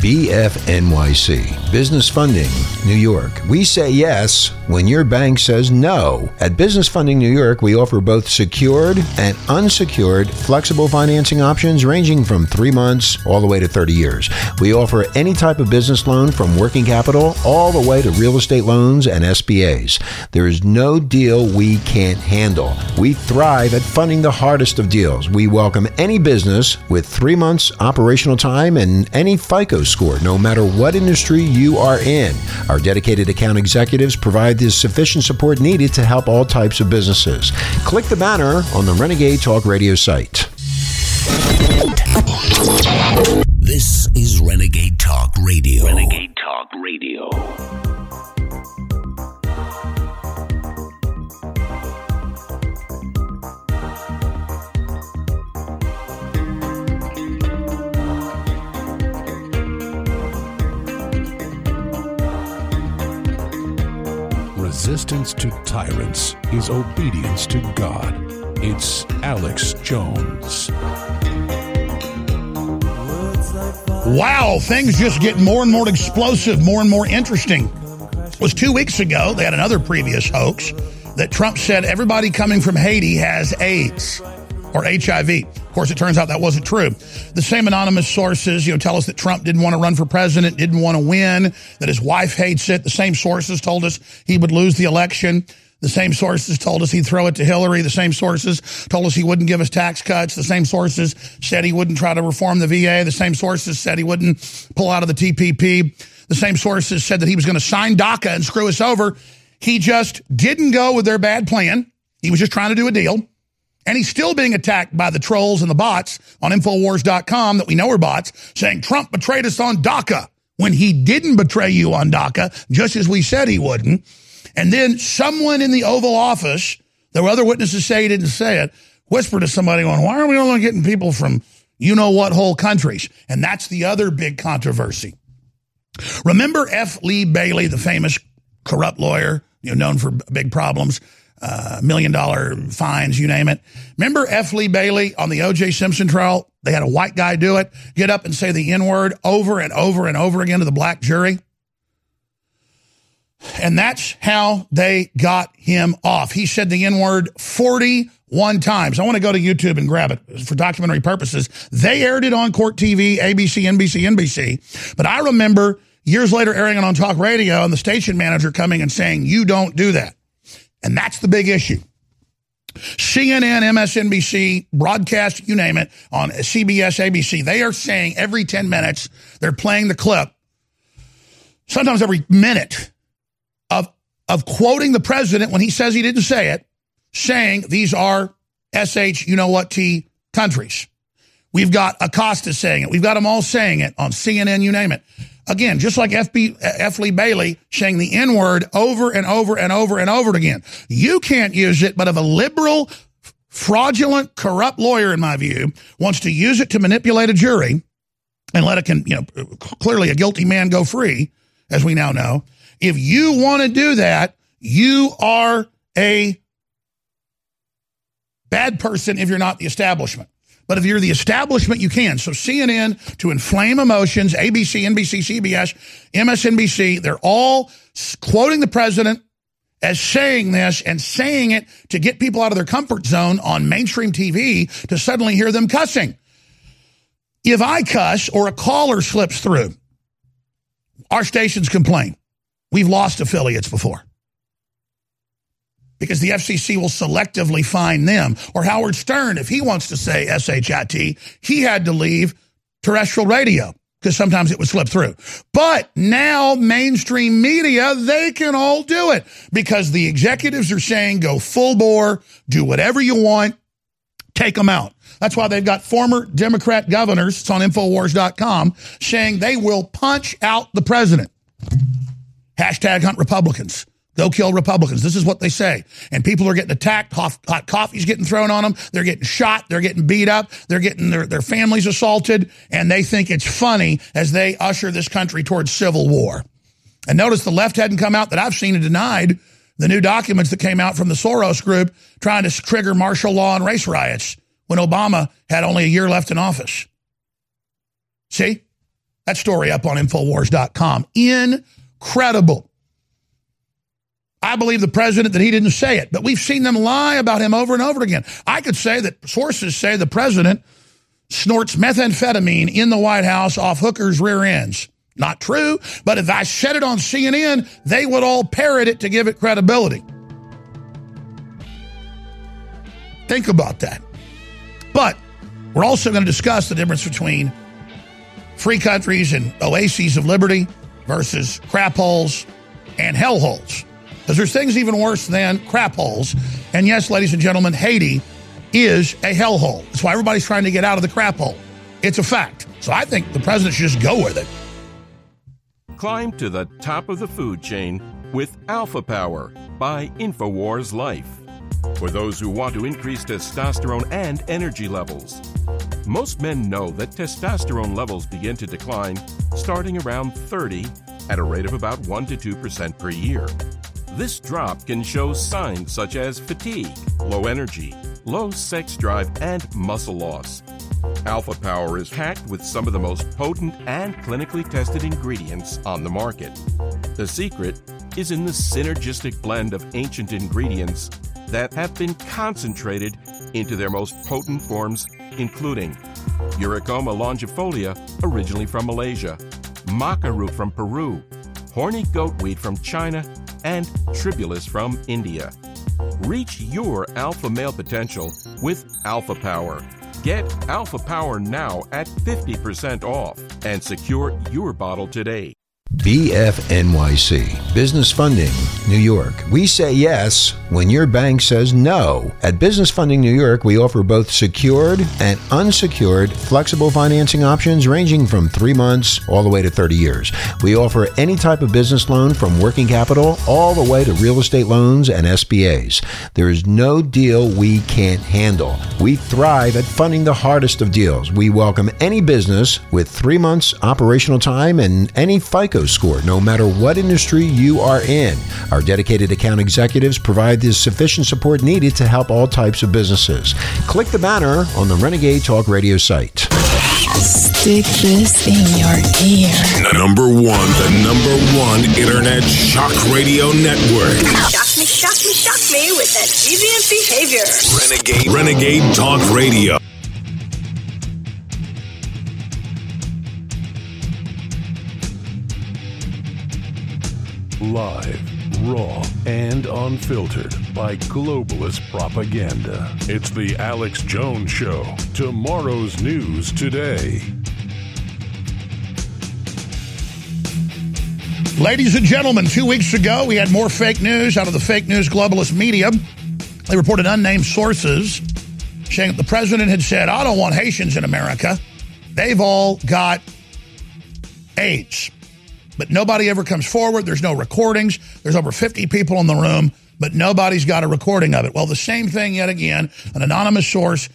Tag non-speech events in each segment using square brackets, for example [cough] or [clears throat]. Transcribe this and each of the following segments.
BFNYC, Business Funding, New York. We say yes when your bank says no. At Business Funding New York, we offer both secured and unsecured flexible financing options ranging from three months all the way to 30 years. We offer any type of business loan from working capital all the way to real estate loans and SBAs. There is no deal we can't handle. We thrive at funding the hardest of deals. We welcome any business with three months operational time and any FICO score, no matter what industry you are in. Our dedicated account executives provide the sufficient support needed to help all types of businesses. Click the banner on the Renegade Talk Radio site. This is Renegade Talk Radio. Renegade Talk Radio. Resistance to tyrants is obedience to God. It's Alex Jones. Wow, things just get more and more explosive, more and more interesting. It was two weeks ago, they had another previous hoax that Trump said everybody coming from Haiti has AIDS or HIV. Of course, it turns out that wasn't true. The same anonymous sources, you know, tell us that Trump didn't want to run for president, didn't want to win, that his wife hates it. The same sources told us he would lose the election. The same sources told us he'd throw it to Hillary. The same sources told us he wouldn't give us tax cuts. The same sources said he wouldn't try to reform the VA. The same sources said he wouldn't pull out of the TPP. The same sources said that he was going to sign DACA and screw us over. He just didn't go with their bad plan. He was just trying to do a deal. And he's still being attacked by the trolls and the bots on Infowars.com that we know are bots saying Trump betrayed us on DACA when he didn't betray you on DACA, just as we said he wouldn't. And then someone in the Oval Office, were other witnesses say he didn't say it, whispered to somebody going, why are we only getting people from you know what whole countries? And that's the other big controversy. Remember F. Lee Bailey, the famous corrupt lawyer, you know, known for big problems, uh, million dollar fines, you name it. Remember F. Lee Bailey on the O.J. Simpson trial? They had a white guy do it, get up and say the N word over and over and over again to the black jury. And that's how they got him off. He said the N word 41 times. I want to go to YouTube and grab it for documentary purposes. They aired it on court TV, ABC, NBC, NBC. But I remember years later airing it on talk radio and the station manager coming and saying, You don't do that. And that's the big issue. CNN, MSNBC, broadcast, you name it, on CBS, ABC, they are saying every 10 minutes, they're playing the clip, sometimes every minute, of, of quoting the president when he says he didn't say it, saying these are SH, you know what, T countries. We've got Acosta saying it. We've got them all saying it on CNN, you name it. Again, just like FB, F. Lee Bailey saying the N word over and over and over and over again. You can't use it, but if a liberal, fraudulent, corrupt lawyer, in my view, wants to use it to manipulate a jury and let can, you know, clearly a guilty man go free, as we now know. If you want to do that, you are a bad person if you're not the establishment. But if you're the establishment, you can. So CNN to inflame emotions, ABC, NBC, CBS, MSNBC, they're all quoting the president as saying this and saying it to get people out of their comfort zone on mainstream TV to suddenly hear them cussing. If I cuss or a caller slips through, our stations complain. We've lost affiliates before because the FCC will selectively fine them. Or Howard Stern, if he wants to say SHIT, he had to leave terrestrial radio because sometimes it would slip through. But now mainstream media, they can all do it because the executives are saying go full bore, do whatever you want, take them out. That's why they've got former Democrat governors, it's on Infowars.com, saying they will punch out the president. Hashtag hunt Republicans. Go kill Republicans. This is what they say. And people are getting attacked. Hot, hot coffee's getting thrown on them. They're getting shot. They're getting beat up. They're getting their, their families assaulted. And they think it's funny as they usher this country towards civil war. And notice the left hadn't come out that I've seen and denied the new documents that came out from the Soros group trying to trigger martial law and race riots when Obama had only a year left in office. See? That story up on Infowars.com. Incredible. I believe the president that he didn't say it, but we've seen them lie about him over and over again. I could say that sources say the president snorts methamphetamine in the White House off hookers' rear ends. Not true, but if I said it on CNN, they would all parrot it to give it credibility. Think about that. But we're also going to discuss the difference between free countries and oases of liberty versus crap holes and hell holes. Because there's things even worse than crap holes. And yes, ladies and gentlemen, Haiti is a hellhole. That's why everybody's trying to get out of the crap hole. It's a fact. So I think the president should just go with it. Climb to the top of the food chain with Alpha Power by InfoWars Life. For those who want to increase testosterone and energy levels. Most men know that testosterone levels begin to decline starting around 30 at a rate of about 1 to 2% per year. This drop can show signs such as fatigue, low energy, low sex drive, and muscle loss. Alpha Power is packed with some of the most potent and clinically tested ingredients on the market. The secret is in the synergistic blend of ancient ingredients that have been concentrated into their most potent forms, including Eurycoma longifolia, originally from Malaysia, maca root from Peru, horny goatweed from China, and tribulus from India. Reach your alpha male potential with Alpha Power. Get Alpha Power now at 50% off and secure your bottle today. BFNYC, Business Funding, New York. We say yes when your bank says no. At Business Funding New York, we offer both secured and unsecured flexible financing options ranging from three months all the way to 30 years. We offer any type of business loan from working capital all the way to real estate loans and SBAs. There is no deal we can't handle. We thrive at funding the hardest of deals. We welcome any business with three months operational time and any FICO score, no matter what industry you are in. Our dedicated account executives provide the sufficient support needed to help all types of businesses. Click the banner on the Renegade Talk Radio site. Stick this in your ear. Number one, the number one internet shock radio network. Shock me, shock me, shock me with that deviant behavior. Renegade, Renegade Talk Radio. Live, raw, and unfiltered by globalist propaganda. It's the Alex Jones Show. Tomorrow's news today. Ladies and gentlemen, two weeks ago, we had more fake news out of the fake news globalist media. They reported unnamed sources saying that the president had said, I don't want Haitians in America. They've all got AIDS. But nobody ever comes forward. There's no recordings. There's over 50 people in the room, but nobody's got a recording of it. Well, the same thing yet again, an anonymous source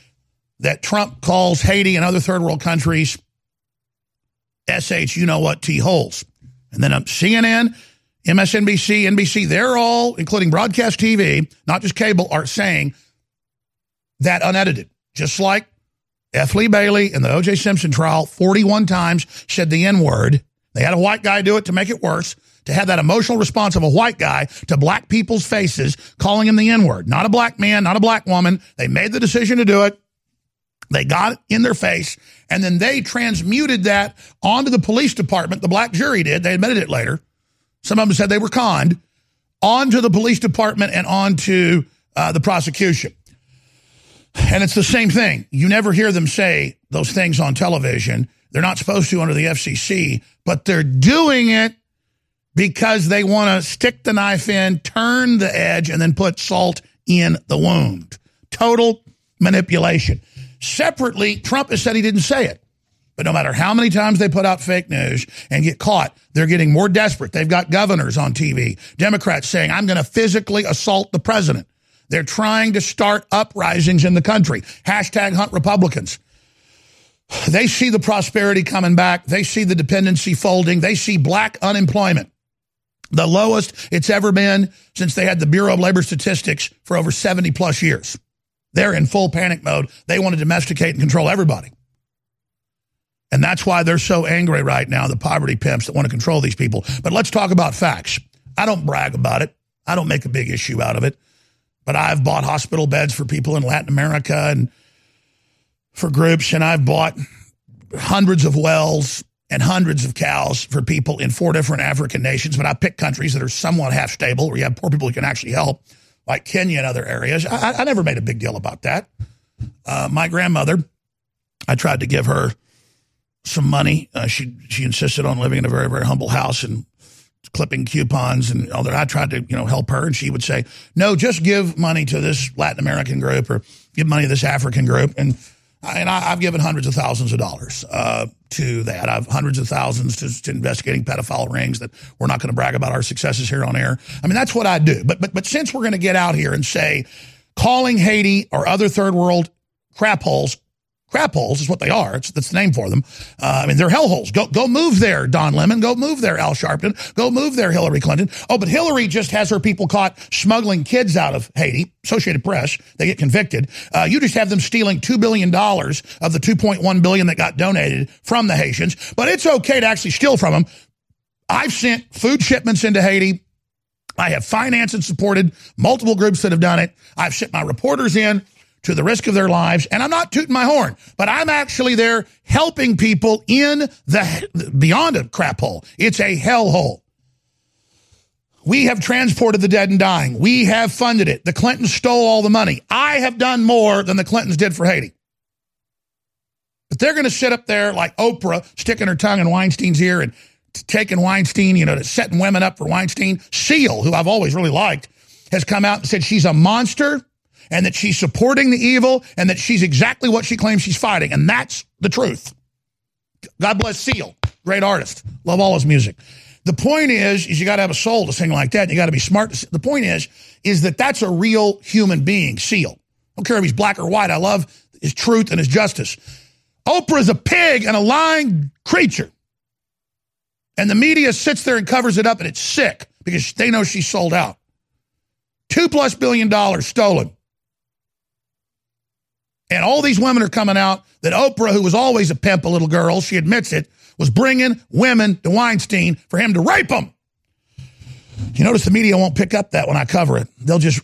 that Trump calls Haiti and other third world countries SH, you know what, T holes. And then um, CNN, MSNBC, NBC, they're all, including broadcast TV, not just cable, are saying that unedited. Just like F. Lee Bailey in the O.J. Simpson trial 41 times said the N word. They had a white guy do it to make it worse, to have that emotional response of a white guy to black people's faces calling him the N word. Not a black man, not a black woman. They made the decision to do it. They got it in their face, and then they transmuted that onto the police department. The black jury did. They admitted it later. Some of them said they were conned onto the police department and onto uh, the prosecution. And it's the same thing. You never hear them say those things on television. They're not supposed to under the FCC, but they're doing it because they want to stick the knife in, turn the edge, and then put salt in the wound. Total manipulation. Separately, Trump has said he didn't say it. But no matter how many times they put out fake news and get caught, they're getting more desperate. They've got governors on TV, Democrats saying, I'm going to physically assault the president. They're trying to start uprisings in the country. Hashtag hunt Republicans. They see the prosperity coming back. They see the dependency folding. They see black unemployment, the lowest it's ever been since they had the Bureau of Labor Statistics for over 70 plus years. They're in full panic mode. They want to domesticate and control everybody. And that's why they're so angry right now, the poverty pimps that want to control these people. But let's talk about facts. I don't brag about it. I don't make a big issue out of it. But I've bought hospital beds for people in Latin America and for groups, and I've bought hundreds of wells and hundreds of cows for people in four different African nations. But I pick countries that are somewhat half stable, where you have poor people who can actually help, like Kenya and other areas. I, I never made a big deal about that. Uh, my grandmother, I tried to give her some money. Uh, she she insisted on living in a very very humble house and clipping coupons and all that. I tried to you know help her, and she would say, "No, just give money to this Latin American group or give money to this African group." And and I, have given hundreds of thousands of dollars uh, to that. I've hundreds of thousands to, to investigating pedophile rings. That we're not going to brag about our successes here on air. I mean, that's what I do. But but but since we're going to get out here and say calling Haiti or other third world crap holes crap holes is what they are. It's, that's the name for them. Uh, I mean, they're hell holes. Go, go move there, Don Lemon. Go move there, Al Sharpton. Go move there, Hillary Clinton. Oh, but Hillary just has her people caught smuggling kids out of Haiti. Associated Press. They get convicted. Uh, you just have them stealing $2 billion of the 2.1 billion that got donated from the Haitians. But it's okay to actually steal from them. I've sent food shipments into Haiti. I have financed and supported multiple groups that have done it. I've sent my reporters in to the risk of their lives. And I'm not tooting my horn, but I'm actually there helping people in the beyond a crap hole. It's a hell hole. We have transported the dead and dying. We have funded it. The Clintons stole all the money. I have done more than the Clintons did for Haiti. But they're going to sit up there like Oprah, sticking her tongue in Weinstein's ear and taking Weinstein, you know, setting women up for Weinstein. Seal, who I've always really liked, has come out and said she's a monster and that she's supporting the evil and that she's exactly what she claims she's fighting. And that's the truth. God bless Seal, great artist. Love all his music. The point is, is you got to have a soul to sing like that. You got to be smart. The point is, is that that's a real human being, Seal. I don't care if he's black or white. I love his truth and his justice. Oprah is a pig and a lying creature. And the media sits there and covers it up, and it's sick because they know she's sold out. Two plus billion dollars stolen. And all these women are coming out that Oprah, who was always a pimp, a little girl, she admits it, was bringing women to Weinstein for him to rape them. You notice the media won't pick up that when I cover it. They'll just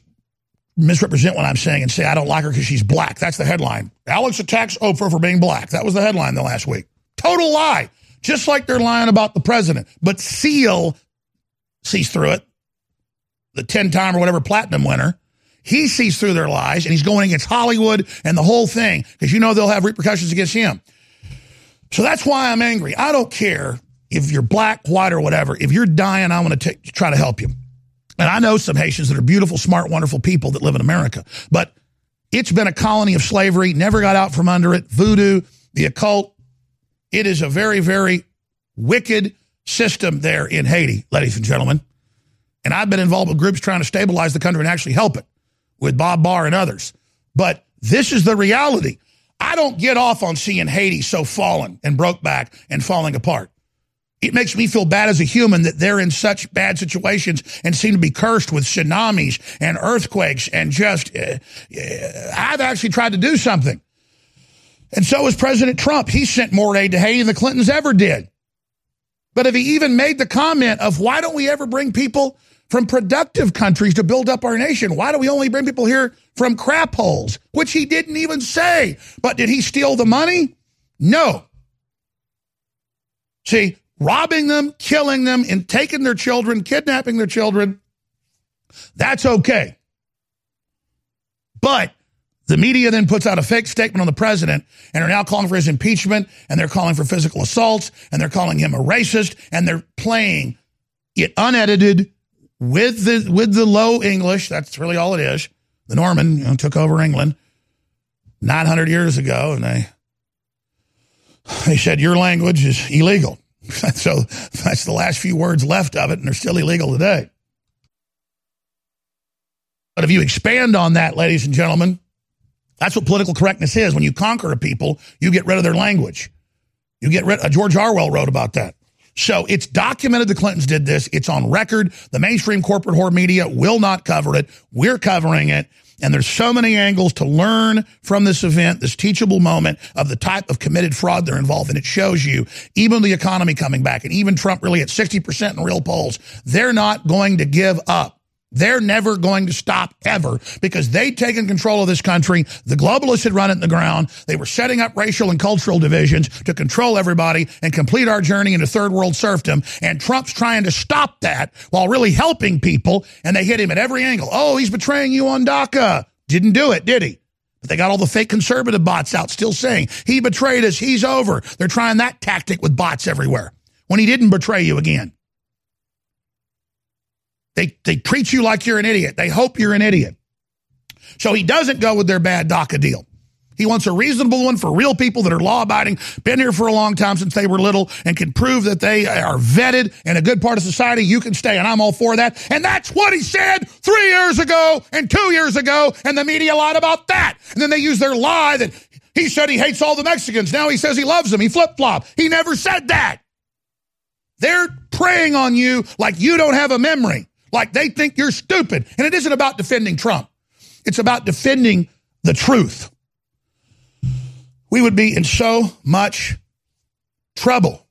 misrepresent what I'm saying and say I don't like her because she's black. That's the headline. Alex attacks Oprah for being black. That was the headline the last week. Total lie. Just like they're lying about the president. But Seal sees through it. The 10 time or whatever platinum winner he sees through their lies and he's going against Hollywood and the whole thing because you know they'll have repercussions against him. So that's why I'm angry. I don't care if you're black, white, or whatever. If you're dying, I want to try to help you. And I know some Haitians that are beautiful, smart, wonderful people that live in America, but it's been a colony of slavery, never got out from under it. Voodoo, the occult. It is a very, very wicked system there in Haiti, ladies and gentlemen. And I've been involved with groups trying to stabilize the country and actually help it with Bob Barr and others. But this is the reality. I don't get off on seeing Haiti so fallen and broke back and falling apart. It makes me feel bad as a human that they're in such bad situations and seem to be cursed with tsunamis and earthquakes and just, uh, uh, I've actually tried to do something. And so has President Trump. He sent more aid to Haiti than the Clintons ever did. But if he even made the comment of why don't we ever bring people from productive countries to build up our nation. Why do we only bring people here from crap holes? Which he didn't even say. But did he steal the money? No. See, robbing them, killing them, and taking their children, kidnapping their children, that's okay. But the media then puts out a fake statement on the president and are now calling for his impeachment and they're calling for physical assaults and they're calling him a racist and they're playing it unedited with the with the low English. That's really all it is. The Norman you know, took over England 900 years ago, and they they said your language is illegal. [laughs] so that's the last few words left of it, and they're still illegal today. But if you expand on that, ladies and gentlemen, that's what political correctness is. When you conquer a people, you get rid of their language. You get rid. Uh, George Orwell wrote about that. So it's documented the Clintons did this. It's on record. The mainstream corporate whore media will not cover it. We're covering it. And there's so many angles to learn from this event, this teachable moment of the type of committed fraud they're involved in. It shows you even the economy coming back and even Trump really at 60% in real polls, they're not going to give up. They're never going to stop ever because they'd taken control of this country. The globalists had run it in the ground. They were setting up racial and cultural divisions to control everybody and complete our journey into third world serfdom. And Trump's trying to stop that while really helping people. And they hit him at every angle. Oh, he's betraying you on DACA. Didn't do it, did he? But they got all the fake conservative bots out still saying he betrayed us. He's over. They're trying that tactic with bots everywhere when he didn't betray you again. They, they treat you like you're an idiot. They hope you're an idiot. So he doesn't go with their bad DACA deal. He wants a reasonable one for real people that are law abiding, been here for a long time since they were little, and can prove that they are vetted in a good part of society. You can stay, and I'm all for that. And that's what he said three years ago and two years ago, and the media lied about that. And then they use their lie that he said he hates all the Mexicans. Now he says he loves them. He flip flop. He never said that. They're preying on you like you don't have a memory like they think you're stupid. And it isn't about defending Trump. It's about defending the truth. We would be in so much trouble.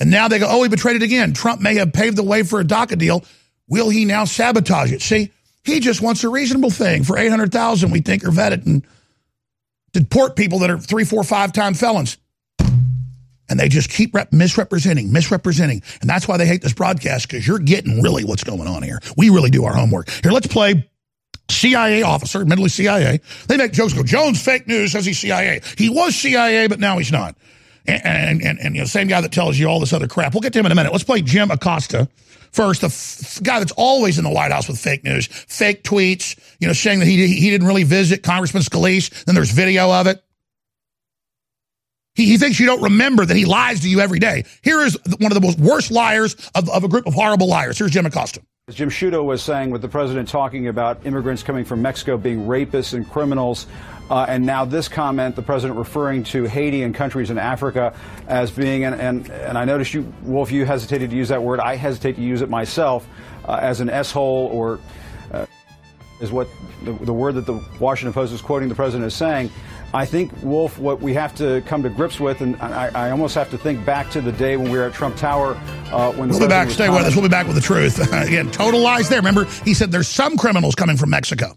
And now they go, oh, he betrayed it again. Trump may have paved the way for a DACA deal. Will he now sabotage it? See, he just wants a reasonable thing for 800,000 we think are vetted and deport people that are three, four, five time felons. And they just keep rep- misrepresenting, misrepresenting. And that's why they hate this broadcast because you're getting really what's going on here. We really do our homework. Here, let's play CIA officer, admittedly CIA. They make jokes go, Jones fake news says he's CIA. He was CIA, but now he's not. And, and, and, and you know, same guy that tells you all this other crap. We'll get to him in a minute. Let's play Jim Acosta first, the f- guy that's always in the White House with fake news, fake tweets, you know, saying that he, he didn't really visit Congressman Scalise. Then there's video of it. He, he thinks you don't remember that he lies to you every day. Here is one of the most worst liars of, of a group of horrible liars. Here's Jim Acosta. As Jim Sciutto was saying, with the president talking about immigrants coming from Mexico being rapists and criminals, uh, and now this comment, the president referring to Haiti and countries in Africa as being, and, and, and I noticed you, Wolf, you hesitated to use that word. I hesitate to use it myself uh, as an S-hole or uh, is what the, the word that the Washington Post is quoting the president is saying. I think, Wolf, what we have to come to grips with, and I, I almost have to think back to the day when we were at Trump Tower. Uh, when we'll be back. Stay with us. We'll be back with the truth. [laughs] Again, total lies there. Remember, he said there's some criminals coming from Mexico.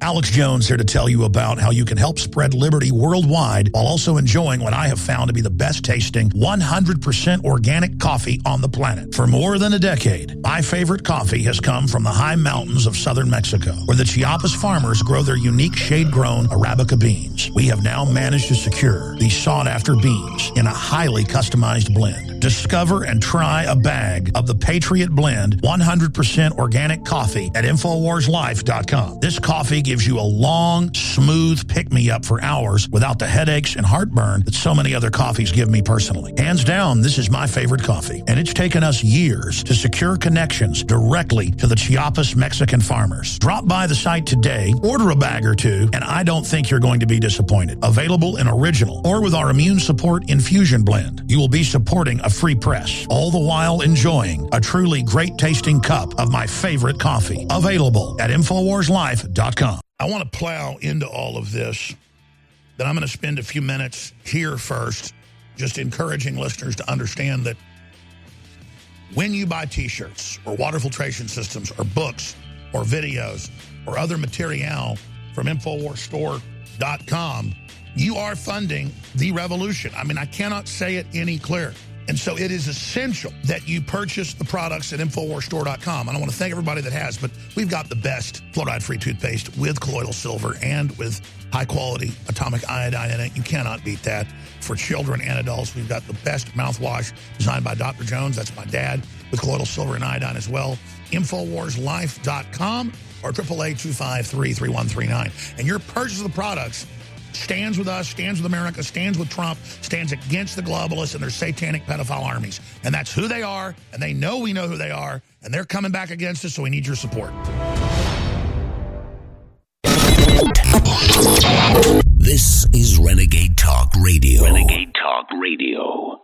Alex Jones here to tell you about how you can help spread liberty worldwide while also enjoying what I have found to be the best tasting 100% organic coffee on the planet. For more than a decade, my favorite coffee has come from the high mountains of southern Mexico, where the Chiapas farmers grow their unique shade-grown Arabica beans. We have now managed to secure these sought-after beans in a highly customized blend. Discover and try a bag of the Patriot Blend 100% organic coffee at InfoWarsLife.com. This coffee gives you a long, smooth pick-me-up for hours without the headaches and heartburn that so many other coffees give me personally. Hands down, this is my favorite coffee, and it's taken us years to secure connections directly to the Chiapas Mexican farmers. Drop by the site today, order a bag or two, and I don't think you're going to be disappointed. Available in original or with our immune support infusion blend. You will be supporting a free press, all the while enjoying a truly great tasting cup of my favorite coffee. Available at InfoWarsLife.com. I want to plow into all of this. Then I'm going to spend a few minutes here first, just encouraging listeners to understand that when you buy t-shirts or water filtration systems or books or videos or other material from InfoWarsStore.com, you are funding the revolution. I mean, I cannot say it any clearer. And so it is essential that you purchase the products at InfoWarsStore.com. And I want to thank everybody that has, but we've got the best fluoride-free toothpaste with colloidal silver and with high-quality atomic iodine in it. You cannot beat that. For children and adults, we've got the best mouthwash designed by Dr. Jones. That's my dad with colloidal silver and iodine as well. InfoWarsLife.com or 888-253-3139. And your purchase of the products stands with us, stands with America, stands with Trump, stands against the globalists and their satanic pedophile armies. And that's who they are, and they know we know who they are, and they're coming back against us, so we need your support. This is Renegade Talk Radio. Renegade Talk Radio.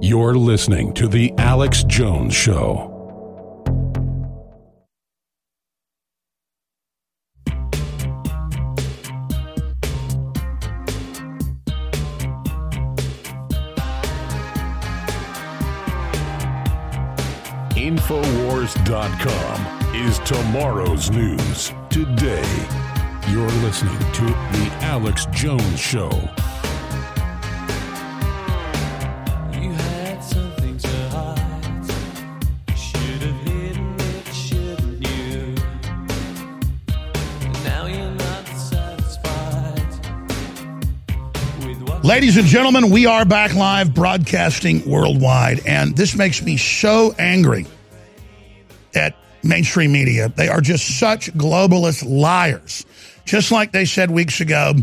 You're listening to The Alex Jones Show. Infowars.com is tomorrow's news today. You're listening to The Alex Jones Show. Ladies and gentlemen, we are back live broadcasting worldwide, and this makes me so angry at mainstream media. They are just such globalist liars. Just like they said weeks ago,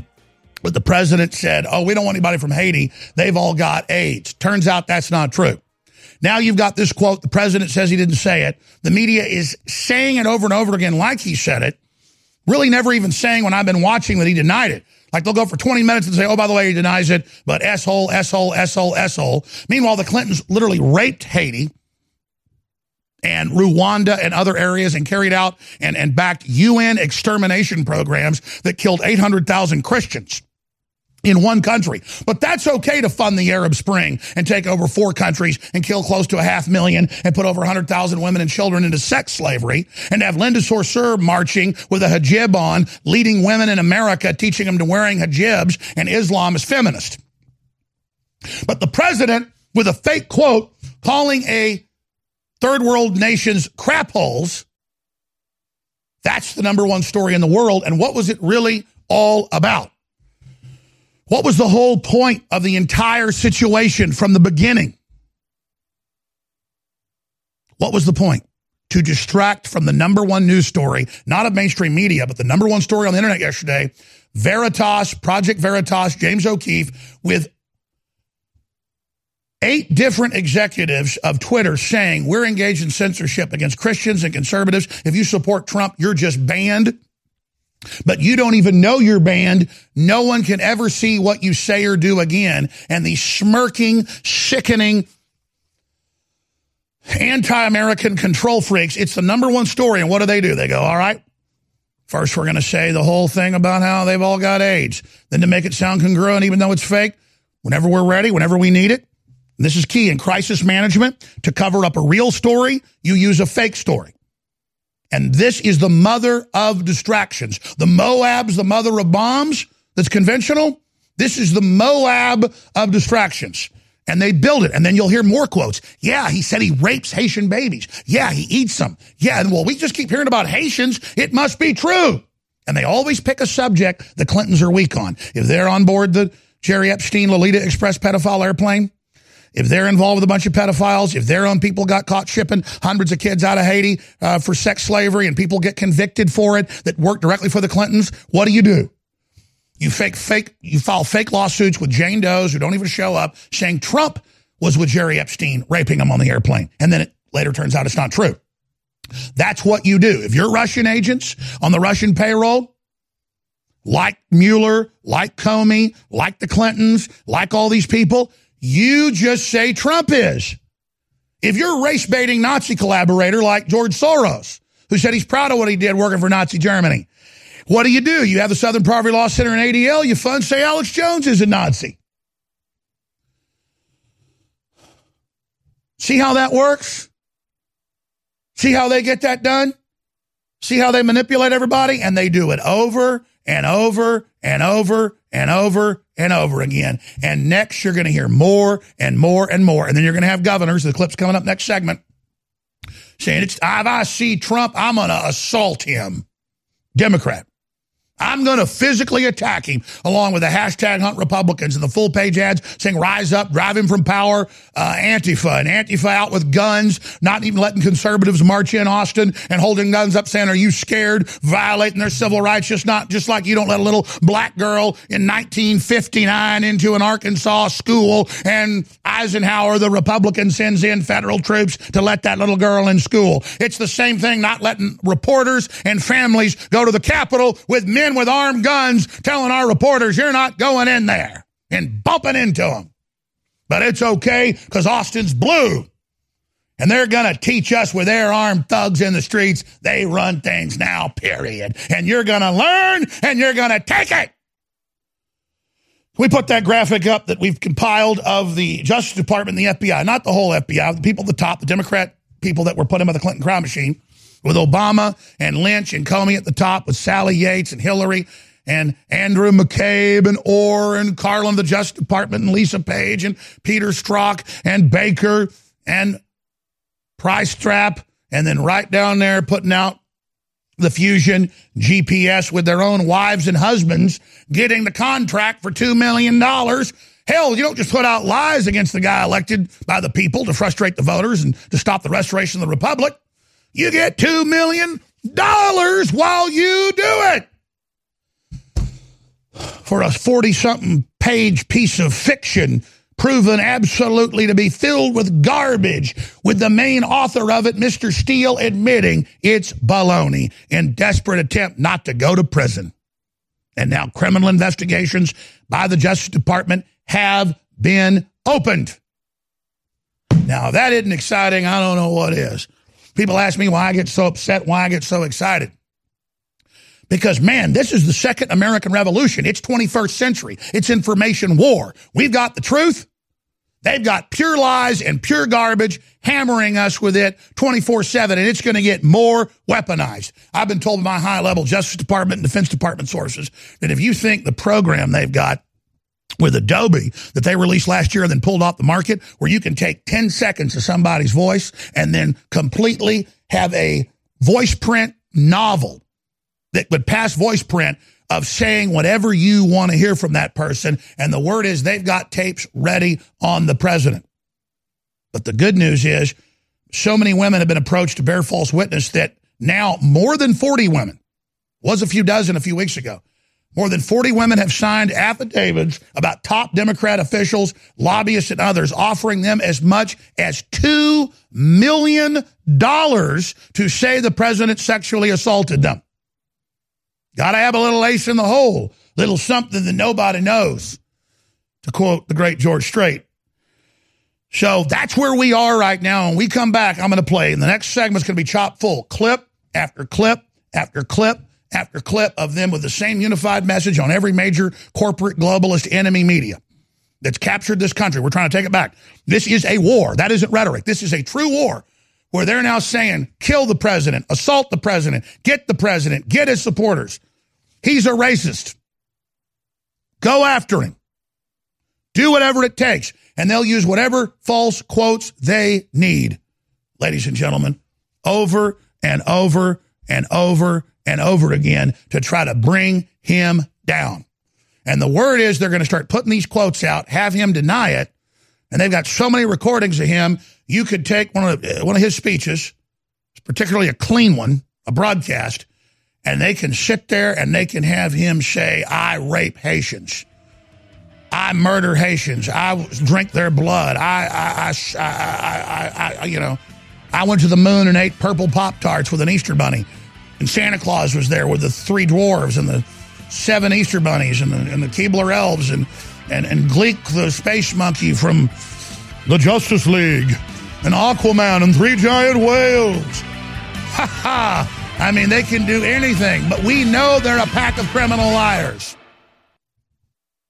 but the president said, oh, we don't want anybody from Haiti. They've all got AIDS. Turns out that's not true. Now you've got this quote. The president says he didn't say it. The media is saying it over and over again like he said it. Really never even saying when I've been watching that he denied it. Like they'll go for 20 minutes and say, oh, by the way, he denies it, but S-hole, S-hole, S-hole, S-hole. Meanwhile, the Clintons literally raped Haiti and Rwanda and other areas and carried out and, and backed UN extermination programs that killed 800,000 Christians in one country. But that's okay to fund the Arab Spring and take over four countries and kill close to a half million and put over 100,000 women and children into sex slavery and have Linda Sarsour marching with a hijab on, leading women in America, teaching them to wearing hijabs and Islam is feminist. But the president with a fake quote calling a third world nations crap holes. That's the number one story in the world. And what was it really all about? What was the whole point of the entire situation from the beginning? What was the point? To distract from the number one news story, not of mainstream media, but the number one story on the internet yesterday Veritas, Project Veritas, James O'Keefe, with eight different executives of Twitter saying we're engaged in censorship against Christians and conservatives. If you support Trump, you're just banned. But you don't even know you're banned. No one can ever see what you say or do again. And these smirking, sickening, anti-American control freaks, it's the number one story. And what do they do? They go, all right, first we're going to say the whole thing about how they've all got AIDS. Then to make it sound congruent, even though it's fake, whenever we're ready, whenever we need it, this is key in crisis management. To cover up a real story, you use a fake story. And this is the mother of distractions. The Moab's the mother of bombs that's conventional. This is the Moab of distractions. And they build it. And then you'll hear more quotes. Yeah, he said he rapes Haitian babies. Yeah, he eats them. Yeah, and well, we just keep hearing about Haitians. It must be true. And they always pick a subject the Clintons are weak on. If they're on board the Jerry Epstein Lolita Express pedophile airplane, if they're involved with a bunch of pedophiles, if their own people got caught shipping hundreds of kids out of Haiti uh, for sex slavery and people get convicted for it that work directly for the Clintons, what do you do? You fake, fake, you file fake lawsuits with Jane Does who don't even show up saying Trump was with Jerry Epstein raping him on the airplane. And then it later turns out it's not true. That's what you do. If you're Russian agents on the Russian payroll, like Mueller, like Comey, like the Clintons, like all these people, you just say Trump is. If you're a race baiting Nazi collaborator like George Soros, who said he's proud of what he did working for Nazi Germany, what do you do? You have the Southern Poverty Law Center and ADL, you fund, say Alex Jones is a Nazi. See how that works? See how they get that done? See how they manipulate everybody? And they do it over and over and over and over and over again. And next, you're going to hear more and more and more. And then you're going to have governors, the clip's coming up next segment, saying, it's, if I see Trump, I'm going to assault him. Democrat. I'm going to physically attack him along with the hashtag hunt Republicans and the full page ads saying rise up, drive him from power, uh, Antifa and Antifa out with guns, not even letting conservatives march in Austin and holding guns up saying, are you scared? Violating their civil rights, just not, just like you don't let a little black girl in 1959 into an Arkansas school and Eisenhower, the Republican sends in federal troops to let that little girl in school. It's the same thing, not letting reporters and families go to the Capitol with men with armed guns telling our reporters you're not going in there and bumping into them. But it's okay because Austin's blue. And they're going to teach us with their armed thugs in the streets. They run things now, period. And you're going to learn and you're going to take it. We put that graphic up that we've compiled of the Justice Department and the FBI, not the whole FBI, the people at the top, the Democrat people that were put in by the Clinton crime machine with Obama and Lynch and Comey at the top, with Sally Yates and Hillary and Andrew McCabe and Ohr and Carlin, the Justice Department, and Lisa Page and Peter Strzok and Baker and Priestap, and then right down there putting out the Fusion GPS with their own wives and husbands getting the contract for $2 million. Hell, you don't just put out lies against the guy elected by the people to frustrate the voters and to stop the restoration of the republic. You get $2 million while you do it for a 40 something page piece of fiction proven absolutely to be filled with garbage, with the main author of it, Mr. Steele, admitting it's baloney in desperate attempt not to go to prison. And now criminal investigations by the Justice Department have been opened. Now, that isn't exciting, I don't know what is. People ask me why I get so upset, why I get so excited. Because, man, this is the second American Revolution. It's 21st century. It's information war. We've got the truth. They've got pure lies and pure garbage hammering us with it 24 7, and it's going to get more weaponized. I've been told by my high level Justice Department and Defense Department sources that if you think the program they've got with Adobe that they released last year and then pulled off the market, where you can take 10 seconds of somebody's voice and then completely have a voice print novel that would pass voice print of saying whatever you want to hear from that person. And the word is they've got tapes ready on the president. But the good news is so many women have been approached to bear false witness that now more than 40 women, was a few dozen a few weeks ago, more than 40 women have signed affidavits about top Democrat officials, lobbyists, and others offering them as much as $2 million to say the president sexually assaulted them. Got to have a little ace in the hole, little something that nobody knows, to quote the great George Strait. So that's where we are right now. And we come back, I'm going to play. And the next segment's going to be chock full clip after clip after clip after clip of them with the same unified message on every major corporate globalist enemy media that's captured this country. We're trying to take it back. This is a war. That isn't rhetoric. This is a true war where they're now saying, kill the president, assault the president, get the president, get his supporters. He's a racist. Go after him. Do whatever it takes. And they'll use whatever false quotes they need, ladies and gentlemen, over and over and over and over again to try to bring him down. And the word is they're going to start putting these quotes out, have him deny it. And they've got so many recordings of him. You could take one of uh, one of his speeches, particularly a clean one, a broadcast, and they can sit there and they can have him say, "I rape Haitians." I murder Haitians. I drink their blood. I, I, I, I, I, I, you know, I went to the moon and ate purple Pop Tarts with an Easter bunny, and Santa Claus was there with the three dwarves and the seven Easter bunnies and the, and the Keebler elves and and and Gleek the space monkey from the Justice League, and Aquaman and three giant whales. Ha ha! I mean, they can do anything, but we know they're a pack of criminal liars.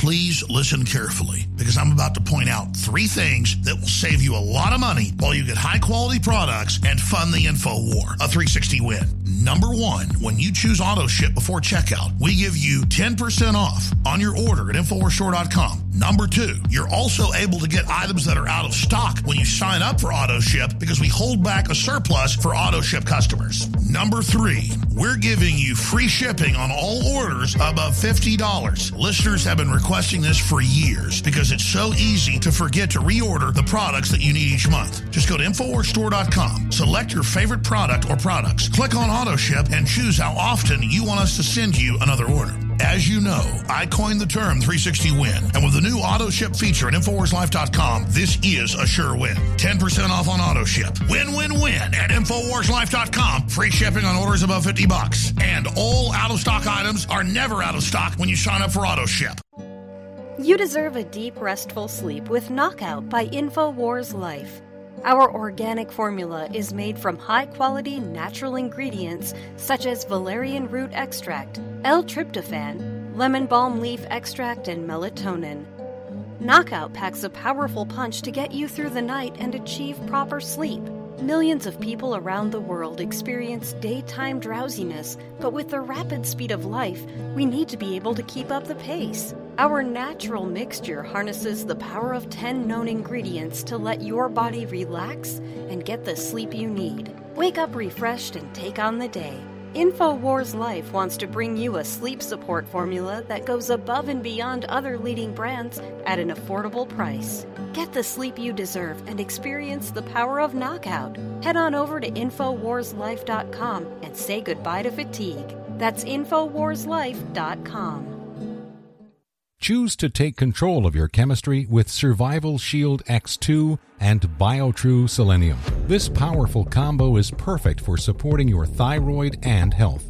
Please listen carefully because I'm about to point out three things that will save you a lot of money while you get high quality products and fund the info war. A 360 win. Number one, when you choose auto ship before checkout, we give you 10% off on your order at InfoWarsStore.com. Number two, you're also able to get items that are out of stock when you sign up for auto ship because we hold back a surplus for auto ship customers. Number three, we're giving you free shipping on all orders above $50. Listeners have been requesting this for years because it's so easy to forget to reorder the products that you need each month. Just go to InfoWarsStore.com, select your favorite product or products, click on auto ship, and choose how often you want us to send you another order. As you know, I coined the term 360 win, and with the new auto ship feature at InfoWarsLife.com, this is a sure win. 10% off on auto ship. Win, win, win at InfoWarsLife.com. Free shipping on orders above 50 bucks. And all out of stock items are never out of stock when you sign up for auto ship. You deserve a deep, restful sleep with Knockout by InfoWars Life. Our organic formula is made from high quality natural ingredients such as valerian root extract, L tryptophan, lemon balm leaf extract, and melatonin. Knockout packs a powerful punch to get you through the night and achieve proper sleep. Millions of people around the world experience daytime drowsiness, but with the rapid speed of life, we need to be able to keep up the pace. Our natural mixture harnesses the power of 10 known ingredients to let your body relax and get the sleep you need. Wake up refreshed and take on the day. InfoWars Life wants to bring you a sleep support formula that goes above and beyond other leading brands at an affordable price. Get the sleep you deserve and experience the power of knockout. Head on over to InfoWarsLife.com and say goodbye to fatigue. That's InfoWarsLife.com. Choose to take control of your chemistry with Survival Shield X2 and BioTrue Selenium. This powerful combo is perfect for supporting your thyroid and health.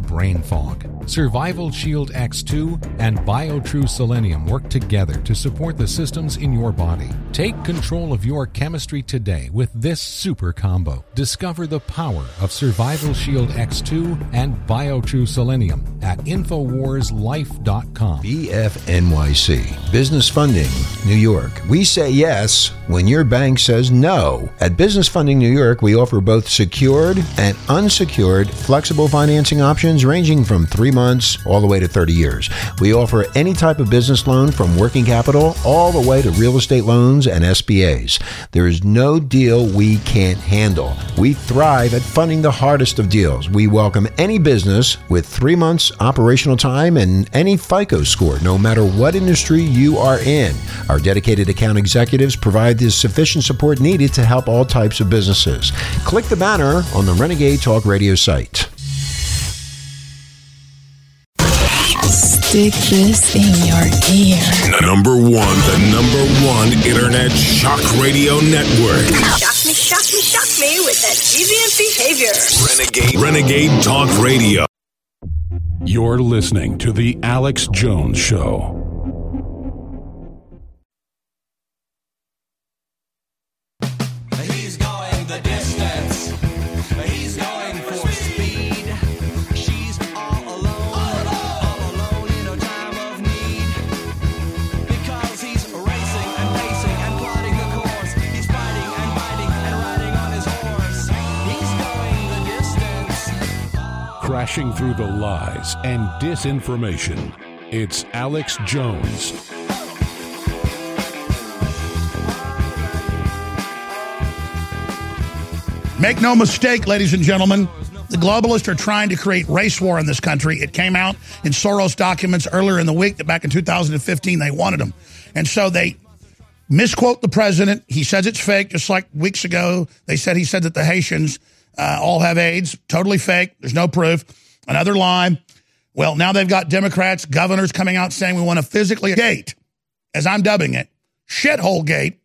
brain fog. Survival Shield X2 and BioTrue Selenium work together to support the systems in your body. Take control of your chemistry today with this super combo. Discover the power of Survival Shield X2 and BioTrue Selenium at InfoWarsLife.com. BFNYC, Business Funding, New York. We say yes when your bank says no. At Business Funding New York, we offer both secured and unsecured flexible financing options ranging from three months all the way to 30 years. We offer any type of business loan from working capital all the way to real estate loans and SBAs. There is no deal we can't handle. We thrive at funding the hardest of deals. We welcome any business with three months operational time and any FICO score, no matter what industry you are in. Our dedicated account executives provide the sufficient support needed to help all types of businesses. Click the banner on the Renegade Talk Radio site. Stick this in your ear. Number one, the number one internet shock radio network. Shock me, shock me, shock me with that deviant behavior. Renegade, Renegade Talk Radio. You're listening to The Alex Jones Show. Crashing through the lies and disinformation. It's Alex Jones. Make no mistake, ladies and gentlemen, the globalists are trying to create race war in this country. It came out in Soros documents earlier in the week that back in 2015 they wanted them. And so they misquote the president. He says it's fake, just like weeks ago they said he said that the Haitians uh, all have AIDS. Totally fake. There's no proof. Another lie. Well, now they've got Democrats, governors coming out saying we want to physically gate, as I'm dubbing it, shithole gate.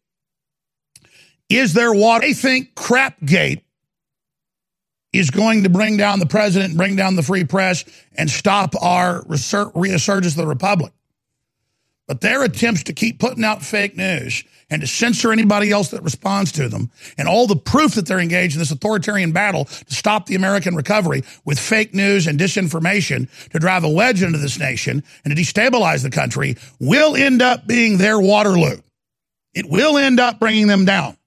Is there water? They think crap gate is going to bring down the president, bring down the free press, and stop our resur- resurgence of the republic. But their attempts to keep putting out fake news and to censor anybody else that responds to them, and all the proof that they're engaged in this authoritarian battle to stop the American recovery with fake news and disinformation to drive a wedge into this nation and to destabilize the country, will end up being their Waterloo. It will end up bringing them down.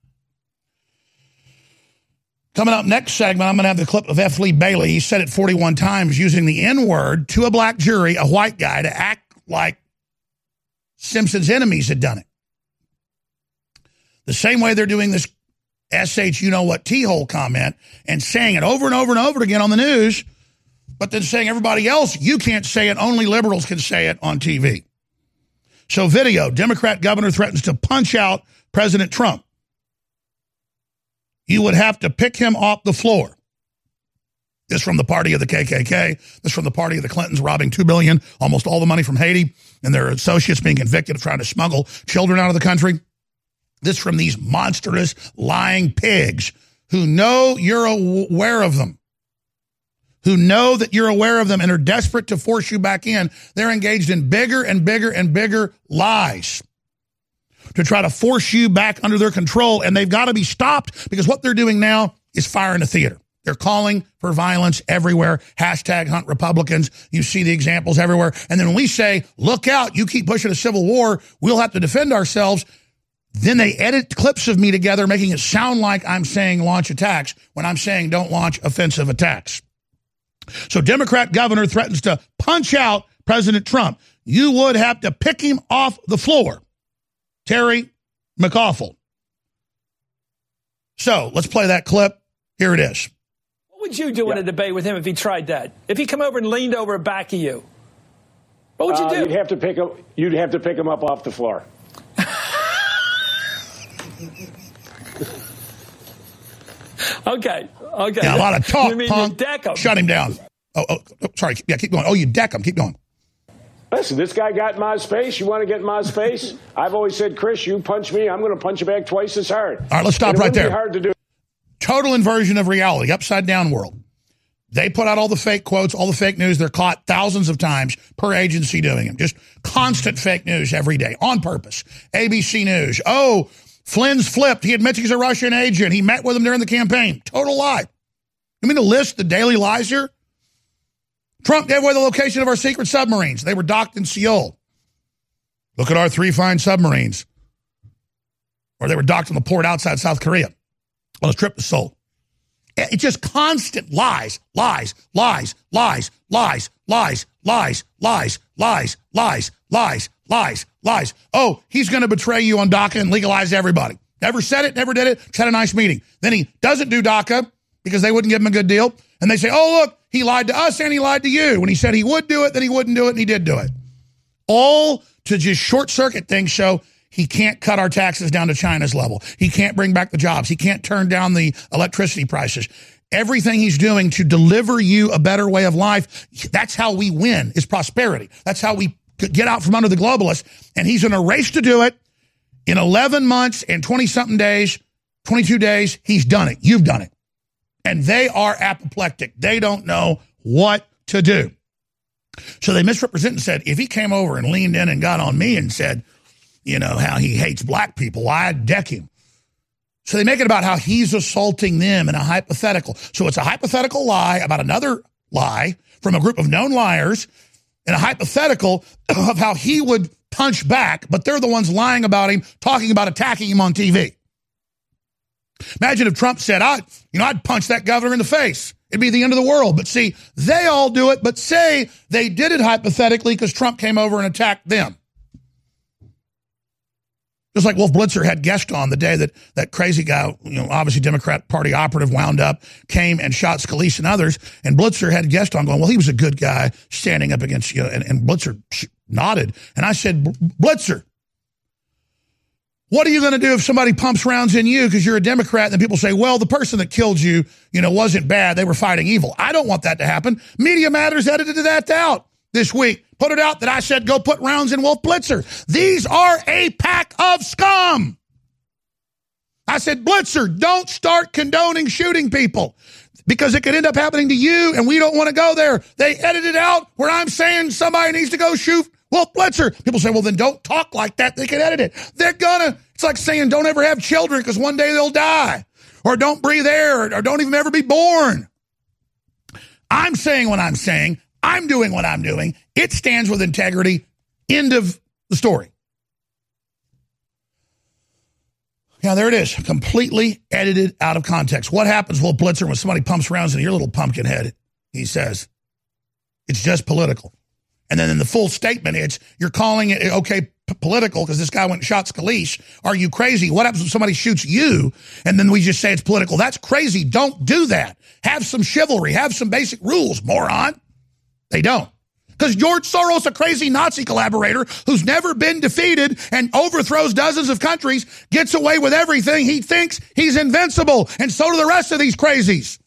Coming up next segment, I'm going to have the clip of F. Lee Bailey. He said it 41 times using the N word to a black jury, a white guy, to act like Simpson's enemies had done it. The same way they're doing this SH, you know what, T hole comment and saying it over and over and over again on the news, but then saying everybody else, you can't say it, only liberals can say it on TV. So, video Democrat governor threatens to punch out President Trump you would have to pick him off the floor. This from the party of the KKK. This from the party of the Clintons robbing two billion, almost all the money from Haiti, and their associates being convicted of trying to smuggle children out of the country. This from these monstrous lying pigs who know you're aware of them, who know that you're aware of them and are desperate to force you back in. They're engaged in bigger and bigger and bigger lies to try to force you back under their control. And they've got to be stopped because what they're doing now is firing in the theater. They're calling for violence everywhere. Hashtag hunt Republicans. You see the examples everywhere. And then when we say, look out, you keep pushing a civil war, we'll have to defend ourselves. Then they edit clips of me together, making it sound like I'm saying launch attacks when I'm saying don't launch offensive attacks. So Democrat governor threatens to punch out President Trump. You would have to pick him off the floor. Terry McAuliffe. So let's play that clip. Here it is. What would you do in a debate with him if he tried that? If he come over and leaned over the back of you, what would you Uh, do? You'd have to pick him. You'd have to pick him up off the floor. [laughs] Okay, okay. Yeah, a lot of talk, You mean punk. you deck him? Shut him down. Oh, oh, oh, sorry. Yeah, keep going. Oh, you deck him. Keep going. Listen, this guy got in my space. You want to get in my space? [laughs] I've always said, Chris, you punch me, I'm going to punch you back twice as hard. All right, let's stop And right wouldn't be there. hard to do. Total inversion of reality, upside down world. They put out all the fake quotes, all the fake news. They're caught thousands of times per agency doing them. Just constant fake news every day on purpose. ABC News. Oh, Flynn's flipped. He admits he's a Russian agent. He met with him during the campaign. Total lie. You mean to list the daily lies here? Trump gave away the location of our secret submarines. They were docked in Seoul. Look at our three fine submarines. Or they were docked in the port outside South Korea on a trip to Seoul. It's just constant lies, lies, lies, lies, lies, lies, lies, lies, lies, lies, lies, lies, lies. Oh, he's going to betray you on DACA and legalize everybody. Never said it, never did it, just had a nice meeting. Then he doesn't do DACA because they wouldn't give him a good deal. And they say, oh, look, he lied to us and he lied to you. When he said he would do it, then he wouldn't do it, and he did do it. All to just short circuit things show he can't cut our taxes down to China's level. He can't bring back the jobs. He can't turn down the electricity prices. Everything he's doing to deliver you a better way of life, that's how we win, is prosperity. That's how we get out from under the globalists. And he's in a race to do it. In 11 months and 20 something days, 22 days, he's done it. You've done it. And they are apoplectic. They don't know what to do. So they misrepresent and said, if he came over and leaned in and got on me and said, you know, how he hates black people, I'd deck him. So they make it about how he's assaulting them in a hypothetical. So it's a hypothetical lie about another lie from a group of known liars and a hypothetical of how he would punch back, but they're the ones lying about him, talking about attacking him on TV. Imagine if Trump said, I, you know, I'd punch that governor in the face. It'd be the end of the world. But see, they all do it, but say they did it hypothetically because Trump came over and attacked them. Just like Wolf Blitzer had guest on the day that that crazy guy, you know, obviously Democrat Party operative wound up, came and shot Scalise and others. And Blitzer had guest on going, well, he was a good guy standing up against, you know, and, and Blitzer nodded. And I said, Blitzer, what are you going to do if somebody pumps rounds in you because you're a Democrat and people say, well, the person that killed you, you know, wasn't bad. They were fighting evil. I don't want that to happen. Media Matters edited that out this week. Put it out that I said go put rounds in Wolf Blitzer. These are a pack of scum. I said, Blitzer, don't start condoning shooting people because it could end up happening to you and we don't want to go there. They edited out where I'm saying somebody needs to go shoot Wolf Blitzer. People say, well, then don't talk like that. They can edit it. They're gonna. It's like saying don't ever have children because one day they'll die or don't breathe air or don't even ever be born. I'm saying what I'm saying. I'm doing what I'm doing. It stands with integrity. End of the story. Yeah, there it is. Completely edited out of context. What happens, Will Blitzer, when somebody pumps rounds in your little pumpkin head? He says, it's just political. And then in the full statement, it's you're calling it, okay, p- political because this guy went and shot Scalise. Are you crazy? What happens if somebody shoots you? And then we just say it's political. That's crazy. Don't do that. Have some chivalry. Have some basic rules, moron. They don't. Because George Soros, a crazy Nazi collaborator who's never been defeated and overthrows dozens of countries, gets away with everything. He thinks he's invincible. And so do the rest of these crazies.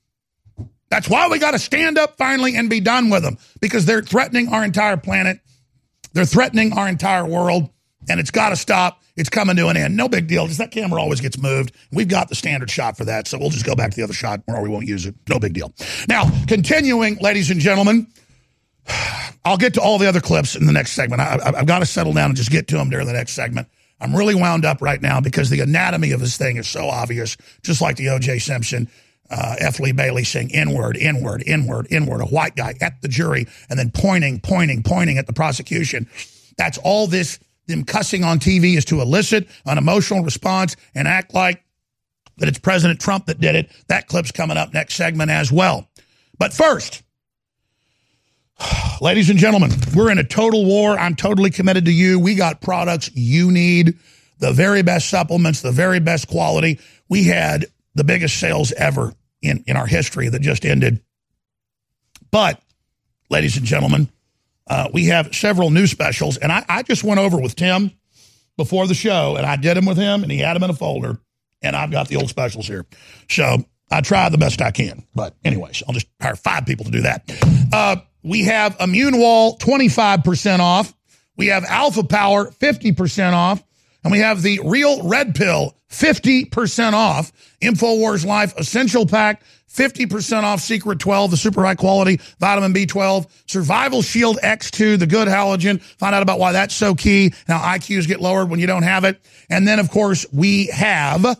That's why we got to stand up finally and be done with them because they're threatening our entire planet. They're threatening our entire world, and it's got to stop. It's coming to an end. No big deal. Just that camera always gets moved. We've got the standard shot for that, so we'll just go back to the other shot or we won't use it. No big deal. Now, continuing, ladies and gentlemen, I'll get to all the other clips in the next segment. I, have got to settle down and just get to them during the next segment. I'm really wound up right now because the anatomy of this thing is so obvious, just like the O.J. Simpson uh, F. Lee Bailey saying N word, inward, N word, inward, a white guy at the jury, and then pointing, pointing, pointing at the prosecution. That's all this, them cussing on TV is to elicit an emotional response and act like that it's President Trump that did it. That clip's coming up next segment as well. But first, [sighs] ladies and gentlemen, we're in a total war. I'm totally committed to you. We got products you need, the very best supplements, the very best quality. We had the biggest sales ever in, in our history that just ended. But, ladies and gentlemen, uh, we have several new specials. And I, I just went over with Tim before the show, and I did them with him, and he had them in a folder. And I've got the old specials here. So I try the best I can. But, anyways, I'll just hire five people to do that. Uh, we have Immune Wall 25% off. We have Alpha Power 50% off. And we have the Real Red Pill 50% off. InfoWars Life Essential Pack, 50% off Secret 12, the super high quality vitamin B12, Survival Shield X2, the good halogen. Find out about why that's so key, Now IQs get lowered when you don't have it. And then, of course, we have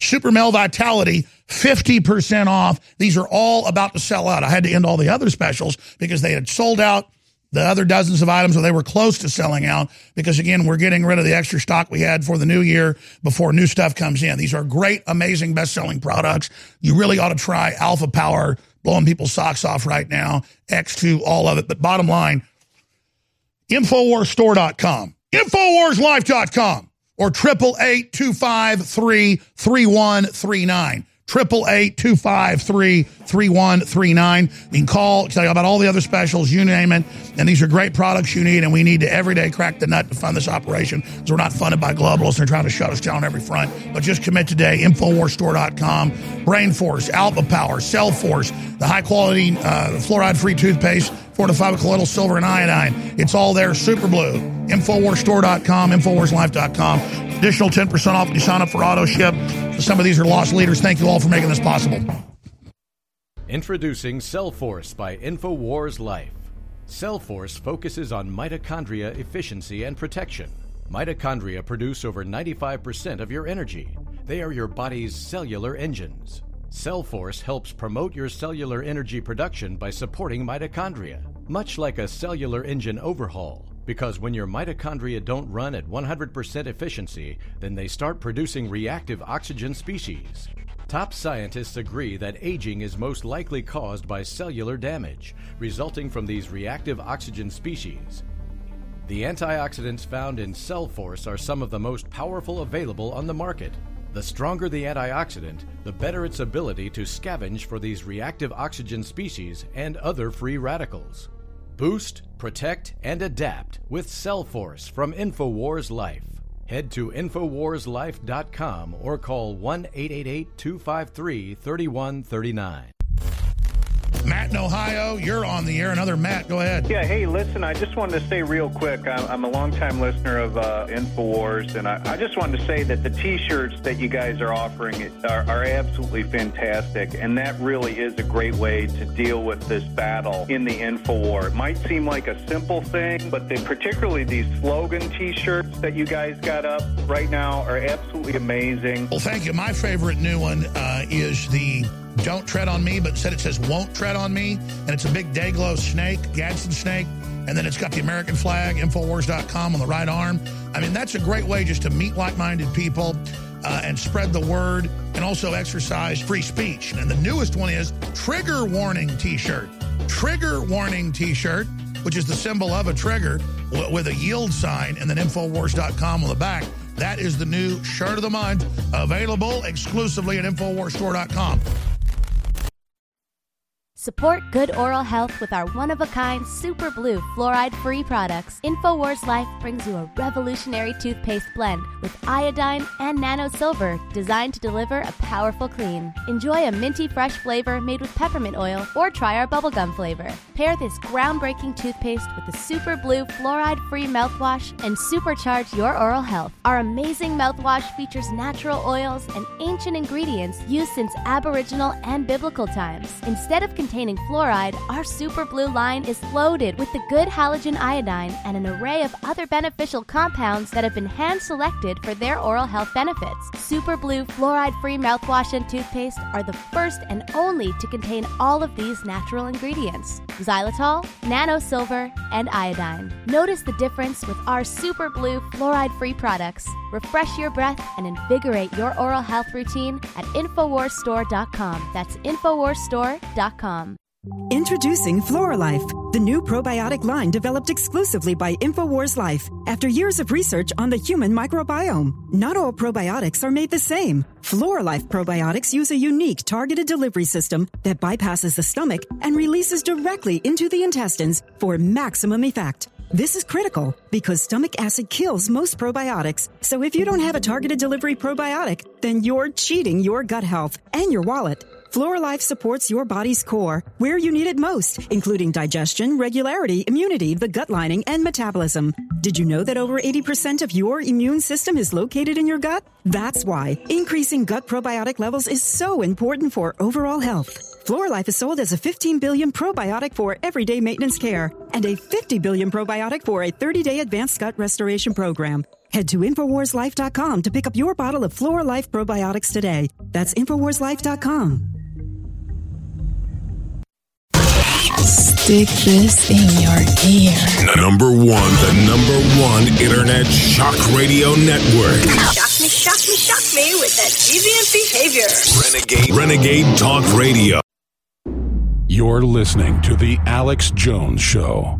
Super Male Vitality, 50% off. These are all about to sell out. I had to end all the other specials because they had sold out the other dozens of items, or they were close to selling out because, again, we're getting rid of the extra stock we had for the new year before new stuff comes in. These are great, amazing, best selling products. You really ought to try Alpha Power, blowing people's socks off right now, X2, all of it. But bottom line, InfoWarsStore.com, InfoWarsLife.com, or 888 253 3139. Triple eight two five three three one three nine. You can call, tell you about all the other specials, you name it. And these are great products you need, and we need to every day crack the nut to fund this operation. So we're not funded by globalists. They're trying to shut us down on every front. But just commit today. Infowarsstore.com, Brain Force, Alpha Power, Cell Force, the high quality uh, fluoride free toothpaste, fortified with colloidal silver and iodine. It's all there. Super Blue. Infowarsstore.com, Infowarslife.com. Additional 10% off if you sign up for auto ship. Some of these are loss leaders. Thank you all for making this possible. Introducing Cellforce by InfoWars Life. Cellforce focuses on mitochondria efficiency and protection. Mitochondria produce over 95% of your energy. They are your body's cellular engines. Cellforce helps promote your cellular energy production by supporting mitochondria, much like a cellular engine overhaul. Because when your mitochondria don't run at 100% efficiency, then they start producing reactive oxygen species. Top scientists agree that aging is most likely caused by cellular damage, resulting from these reactive oxygen species. The antioxidants found in Cellforce are some of the most powerful available on the market. The stronger the antioxidant, the better its ability to scavenge for these reactive oxygen species and other free radicals. Boost, protect, and adapt with Cellforce from InfoWars Life. Head to InfoWarsLife.com or call 1 888 253 3139. Matt in Ohio, you're on the air. Another Matt, go ahead. Yeah, hey, listen, I just wanted to say real quick, I'm, I'm a longtime listener of uh, InfoWars, and I, I just wanted to say that the T-shirts that you guys are offering are, are absolutely fantastic, and that really is a great way to deal with this battle in the InfoWar. It might seem like a simple thing, but they, particularly these slogan T-shirts that you guys got up right now are absolutely amazing. Well, thank you. My favorite new one uh, is the Don't Tread on Me, but said it says Won't Tread on Me. And it's a big Dayglow snake, Gadsden snake. And then it's got the American flag, Infowars.com on the right arm. I mean, that's a great way just to meet like minded people uh, and spread the word and also exercise free speech. And the newest one is Trigger Warning T shirt. Trigger Warning T shirt, which is the symbol of a trigger with a yield sign and then Infowars.com on the back. That is the new shirt of the month, available exclusively at InfoWarsStore.com. Support good oral health with our one of a kind Super Blue fluoride free products. InfoWars Life brings you a revolutionary toothpaste blend with iodine and nano silver designed to deliver a powerful clean. Enjoy a minty fresh flavor made with peppermint oil or try our bubblegum flavor. Pair this groundbreaking toothpaste with the Super Blue fluoride free mouthwash and supercharge your oral health. Our amazing mouthwash features natural oils and ancient ingredients used since Aboriginal and biblical times. Instead of containing fluoride, our Super Blue line is loaded with the good halogen iodine and an array of other beneficial compounds that have been hand selected for their oral health benefits. Super Blue fluoride free mouthwash and toothpaste are the first and only to contain all of these natural ingredients xylitol, nano silver, and iodine. Notice the difference with our Super Blue fluoride free products. Refresh your breath and invigorate your oral health routine at InfoWarsStore.com. That's InfoWarsStore.com. Introducing Floralife, the new probiotic line developed exclusively by InfoWars Life after years of research on the human microbiome. Not all probiotics are made the same. Floralife probiotics use a unique targeted delivery system that bypasses the stomach and releases directly into the intestines for maximum effect. This is critical because stomach acid kills most probiotics. So if you don't have a targeted delivery probiotic, then you're cheating your gut health and your wallet. Flora Life supports your body's core where you need it most, including digestion, regularity, immunity, the gut lining, and metabolism. Did you know that over 80% of your immune system is located in your gut? That's why increasing gut probiotic levels is so important for overall health. Floralife is sold as a 15 billion probiotic for everyday maintenance care and a 50 billion probiotic for a 30 day advanced gut restoration program. Head to InfoWarsLife.com to pick up your bottle of Floralife probiotics today. That's InfoWarsLife.com. Stick this in your ear. Number one, the number one internet shock radio network. Shock me, shock me, shock me with that deviant behavior. Renegade, Renegade Talk Radio. You're listening to The Alex Jones Show.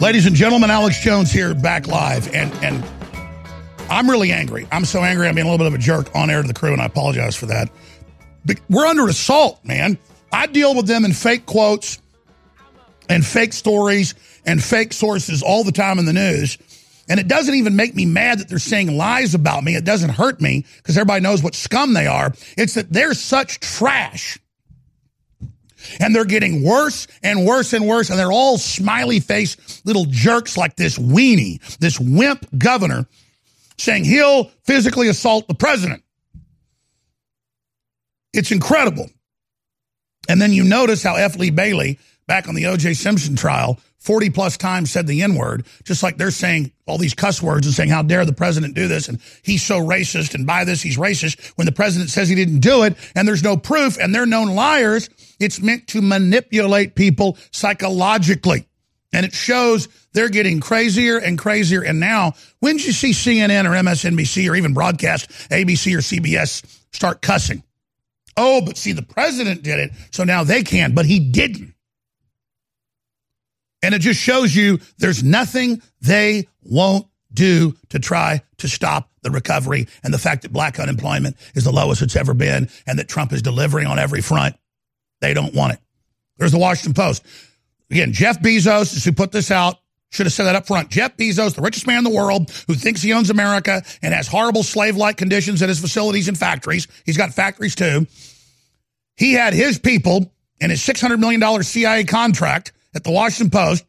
Ladies and gentlemen, Alex Jones here, back live, and and I'm really angry. I'm so angry. I'm being a little bit of a jerk on air to the crew, and I apologize for that. But we're under assault, man. I deal with them in fake quotes and fake stories and fake sources all the time in the news. And it doesn't even make me mad that they're saying lies about me. It doesn't hurt me because everybody knows what scum they are. It's that they're such trash and they're getting worse and worse and worse. And they're all smiley face little jerks like this weenie, this wimp governor saying he'll physically assault the president. It's incredible. And then you notice how F. Lee Bailey, back on the O.J. Simpson trial, 40 plus times said the N word, just like they're saying all these cuss words and saying, how dare the president do this? And he's so racist. And by this, he's racist when the president says he didn't do it and there's no proof and they're known liars. It's meant to manipulate people psychologically. And it shows they're getting crazier and crazier. And now, when did you see CNN or MSNBC or even broadcast ABC or CBS start cussing? Oh, but see, the president did it, so now they can, but he didn't. And it just shows you there's nothing they won't do to try to stop the recovery and the fact that black unemployment is the lowest it's ever been and that Trump is delivering on every front. They don't want it. There's the Washington Post. Again, Jeff Bezos is who put this out. Should have said that up front. Jeff Bezos, the richest man in the world, who thinks he owns America and has horrible slave-like conditions at his facilities and factories. He's got factories too. He had his people in his $600 million CIA contract at the Washington Post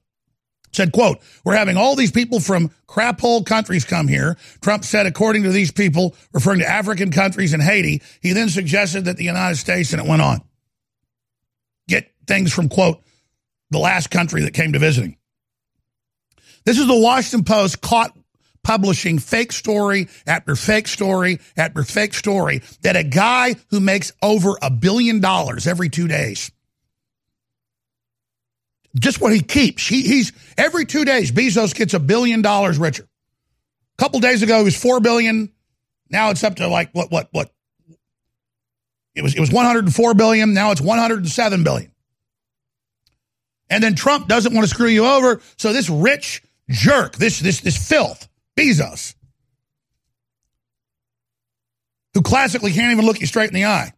said, quote, we're having all these people from crap hole countries come here. Trump said, according to these people, referring to African countries and Haiti, he then suggested that the United States, and it went on. Things from, quote, the last country that came to visiting. This is the Washington Post caught publishing fake story after fake story after fake story that a guy who makes over a billion dollars every two days just what he keeps. He, he's every two days, Bezos gets a billion dollars richer. A couple days ago, he was four billion. Now it's up to like what what what? It was it was 104 billion. Now it's 107 billion. And then Trump doesn't want to screw you over, so this rich jerk, this this this filth, Bezos, who classically can't even look you straight in the eye,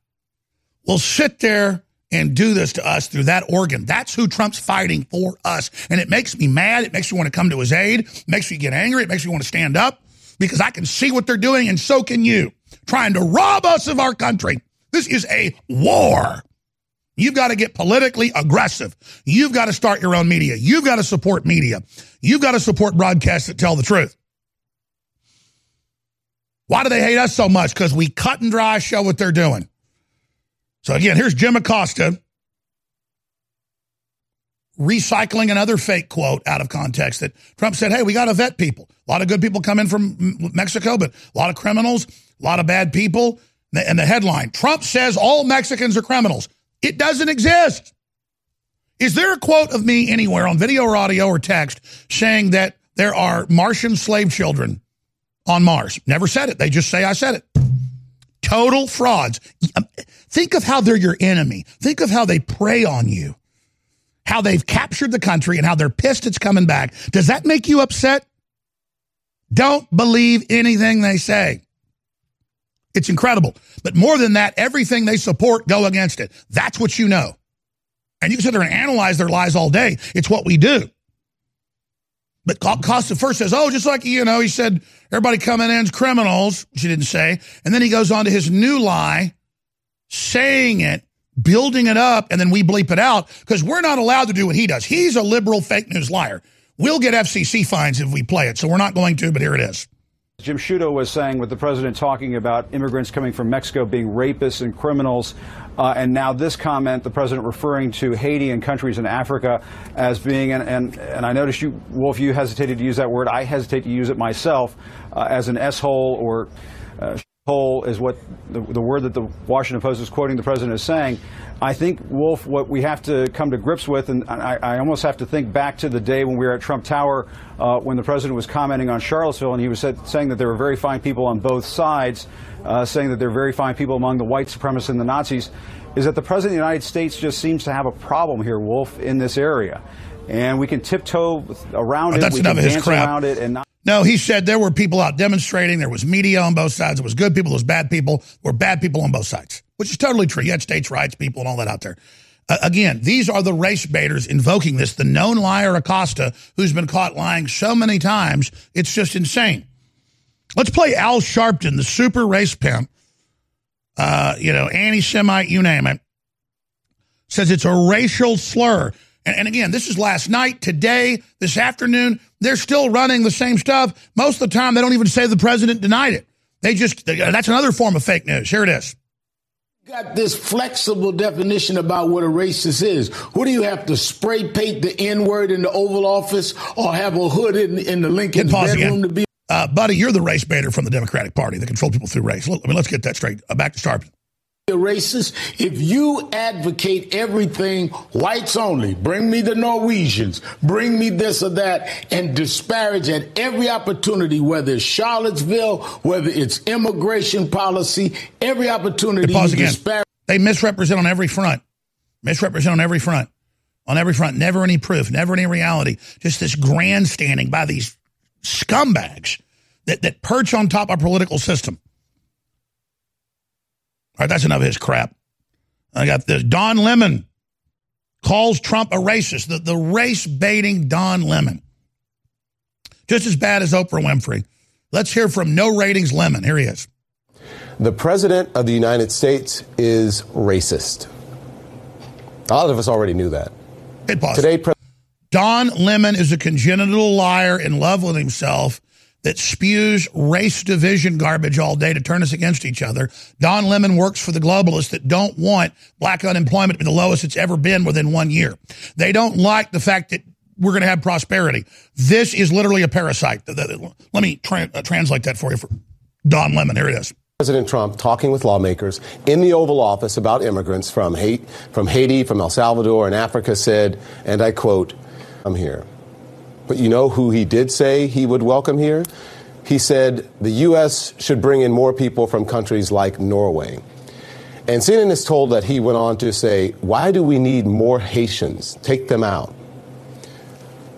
will sit there and do this to us through that organ. That's who Trump's fighting for us. And it makes me mad. It makes me want to come to his aid. It makes me get angry. It makes me want to stand up because I can see what they're doing and so can you. Trying to rob us of our country. This is a war. You've got to get politically aggressive. You've got to start your own media. You've got to support media. You've got to support broadcasts that tell the truth. Why do they hate us so much? Because we cut and dry show what they're doing. So again, here's Jim Acosta recycling another fake quote out of context that Trump said, hey, we got to vet people. A lot of good people come in from Mexico, but a lot of criminals, a lot of bad people. And the headline, Trump says all Mexicans are criminals. It doesn't exist. Is there a quote of me anywhere on video or audio or text saying that there are Martian slave children on Mars? Never said it. They just say I said it. Total frauds. Think of how they're your enemy. Think of how they prey on you, how they've captured the country and how they're pissed it's coming back. Does that make you upset? Don't believe anything they say. It's incredible. But more than that, everything they support, go against it. That's what you know. And you can sit there and analyze their lies all day. It's what we do. But Costa first says, oh, just like, you know, he said, everybody coming in is criminals, which he didn't say. And then he goes on to his new lie, saying it, building it up, and then we bleep it out because we're not allowed to do what he does. He's a liberal fake news liar. We'll get FCC fines if we play it, so we're not going to, but here it is. Jim Sciutto was saying with the president talking about immigrants coming from Mexico being rapists and criminals. Uh, and now this comment, the president referring to Haiti and countries in Africa as being, and, and, and I noticed you, Wolf, you hesitated to use that word. I hesitate to use it myself uh, as an S-hole or uh, hole is what the, the word that the Washington Post is quoting the president is saying. I think, Wolf, what we have to come to grips with, and I, I almost have to think back to the day when we were at Trump Tower uh, when the president was commenting on Charlottesville, and he was said, saying that there were very fine people on both sides, uh, saying that there are very fine people among the white supremacists and the Nazis, is that the president of the United States just seems to have a problem here, Wolf, in this area. And we can tiptoe around Oh, it, that's we enough of his dance crap. around it, and not. No, he said there were people out demonstrating. There was media on both sides. It was good people. There was bad people. There were bad people on both sides, which is totally true. You had states' rights people and all that out there. Uh, again, these are the race baiters invoking this. The known liar Acosta, who's been caught lying so many times, it's just insane. Let's play Al Sharpton, the super race pimp. Uh, you know, anti-Semite, you name it. Says it's a racial slur. And, and again, this is last night, today, this afternoon. They're still running the same stuff. Most of the time, they don't even say the president denied it. They just, that's another form of fake news. Here it is. got this flexible definition about what a racist is. What do you have to spray paint the N word in the Oval Office or have a hood in, in the Lincoln bedroom again. to be? Uh, buddy, you're the race baiter from the Democratic Party that control people through race. Look, I mean, let's get that straight. Uh, back to Sharpton. A racist if you advocate everything whites only bring me the norwegians bring me this or that and disparage at every opportunity whether it's charlottesville whether it's immigration policy every opportunity Pause again. disparage They misrepresent on every front. Misrepresent on every front. On every front. Never any proof. Never any reality. Just this grandstanding by these scumbags that, that perch on top of our political system. All right, that's enough of his crap. I got this. Don Lemon calls Trump a racist. The, the race baiting Don Lemon. Just as bad as Oprah Winfrey. Let's hear from No Ratings Lemon. Here he is. The President of the United States is racist. A lot of us already knew that. Today, Pre- Don Lemon is a congenital liar in love with himself that spews race division garbage all day to turn us against each other. Don Lemon works for the globalists that don't want black unemployment to be the lowest it's ever been within one year. They don't like the fact that we're going to have prosperity. This is literally a parasite. Let me tra- uh, translate that for you for Don Lemon. Here it is. President Trump talking with lawmakers in the Oval Office about immigrants from, from Haiti, from El Salvador, and Africa said, and I quote, I'm here. But you know who he did say he would welcome here? He said the U.S. should bring in more people from countries like Norway. And CNN is told that he went on to say, Why do we need more Haitians? Take them out.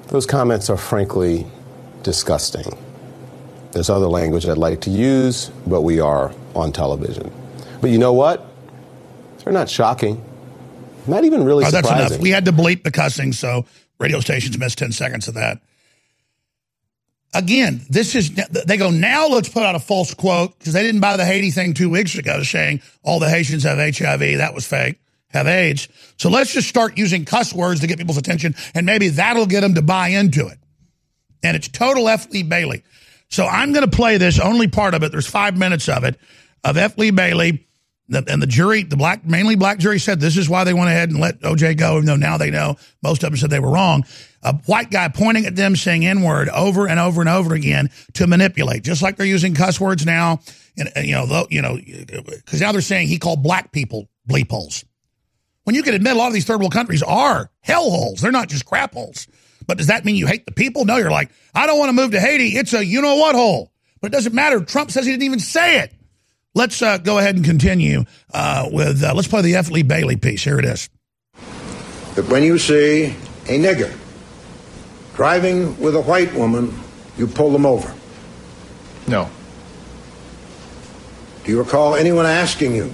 Those comments are frankly disgusting. There's other language I'd like to use, but we are on television. But you know what? They're not shocking. Not even really Oh, that's enough. We had to bleep the cussing, so radio stations missed 10 seconds of that. Again, this is, they go, now let's put out a false quote because they didn't buy the Haiti thing two weeks ago saying all the Haitians have HIV. That was fake, have AIDS. So let's just start using cuss words to get people's attention and maybe that'll get them to buy into it. And it's total F. Lee Bailey. So I'm going to play this, only part of it. There's five minutes of it, of F. Lee Bailey. The, and the jury, the black, mainly black jury said this is why they went ahead and let OJ go, even though now they know most of them said they were wrong. A white guy pointing at them saying N word over and over and over again to manipulate, just like they're using cuss words now. And, and, you know, though, you know, because now they're saying he called black people bleep holes. When you can admit a lot of these third world countries are hell holes, they're not just crap holes. But does that mean you hate the people? No, you're like, I don't want to move to Haiti. It's a you know what hole. But it doesn't matter. Trump says he didn't even say it. Let's uh, go ahead and continue uh, with, uh, let's play the F. Lee Bailey piece. Here it is. that when you see a nigger driving with a white woman, you pull them over. No. Do you recall anyone asking you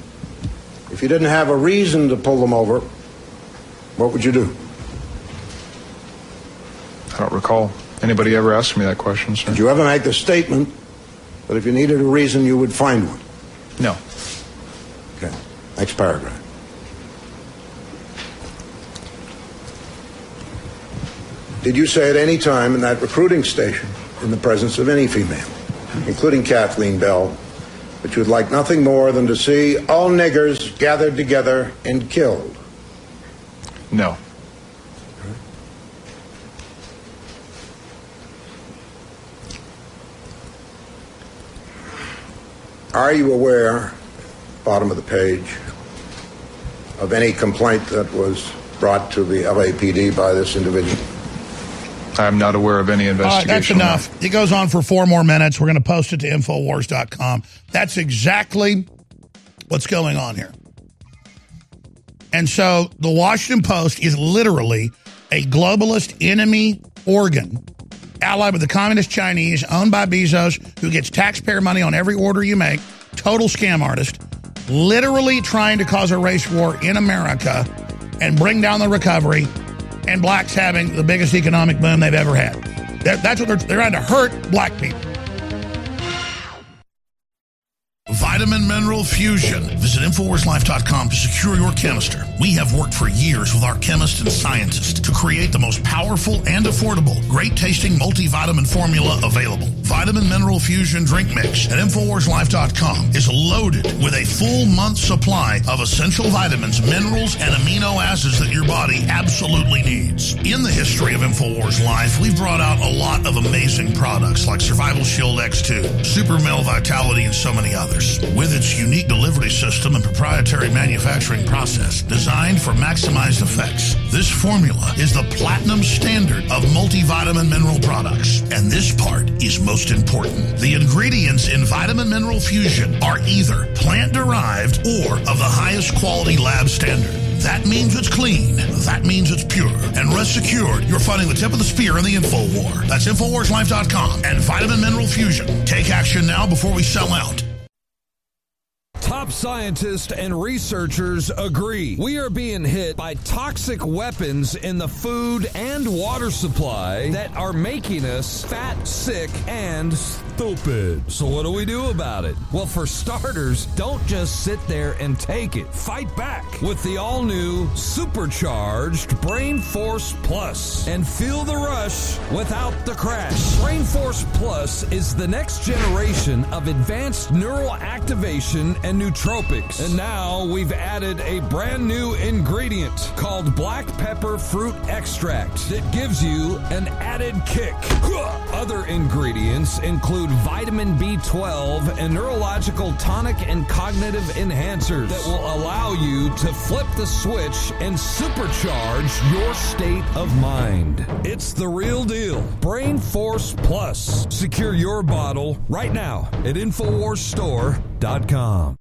if you didn't have a reason to pull them over, what would you do? I don't recall anybody ever asking me that question, sir. Did you ever make the statement that if you needed a reason, you would find one? No. Okay. Next paragraph. Did you say at any time in that recruiting station, in the presence of any female, including Kathleen Bell, that you would like nothing more than to see all niggers gathered together and killed? No. Are you aware, bottom of the page, of any complaint that was brought to the LAPD by this individual? I'm not aware of any uh, All right, investigation. that's enough. It goes on for four more minutes. We're going to post it to Infowars.com. That's exactly what's going on here. And so the Washington Post is literally a globalist enemy organ allied with the communist Chinese, owned by Bezos, who gets taxpayer money on every order you make, total scam artist, literally trying to cause a race war in America and bring down the recovery, and blacks having the biggest economic boom they've ever had. That, that's what they're, they're trying to hurt black people. Vitamin Mineral Fusion. Visit InfoWarsLife.com to secure your canister. We have worked for years with our chemists and scientists to create the most powerful and affordable, great tasting multivitamin formula available. Vitamin Mineral Fusion Drink Mix at InfoWarsLife.com is loaded with a full month supply of essential vitamins, minerals, and amino acids that your body absolutely needs. In the history of InfoWars Life, we've brought out a lot of amazing products like Survival Shield X2, Super Male Vitality, and so many others. With its unique delivery system and proprietary manufacturing process designed for maximized effects, this formula is the platinum standard of multivitamin mineral products. And this part is most important. The ingredients in Vitamin Mineral Fusion are either plant derived or of the highest quality lab standard. That means it's clean. That means it's pure. And rest assured, you're fighting the tip of the spear in the info war. That's InfoWarsLife.com and Vitamin Mineral Fusion. Take action now before we sell out. Top scientists and researchers agree. We are being hit by toxic weapons in the food and water supply that are making us fat, sick, and stupid. So, what do we do about it? Well, for starters, don't just sit there and take it. Fight back with the all new supercharged Brain Force Plus and feel the rush without the crash. Brain Force Plus is the next generation of advanced neural activation and nootropics. And now we've added a brand new ingredient called black pepper fruit extract that gives you an added kick. Other ingredients include vitamin B12 and neurological tonic and cognitive enhancers that will allow you to flip the switch and supercharge your state of mind. It's the real deal. Brain Force Plus. Secure your bottle right now at InfoWarsStore.com.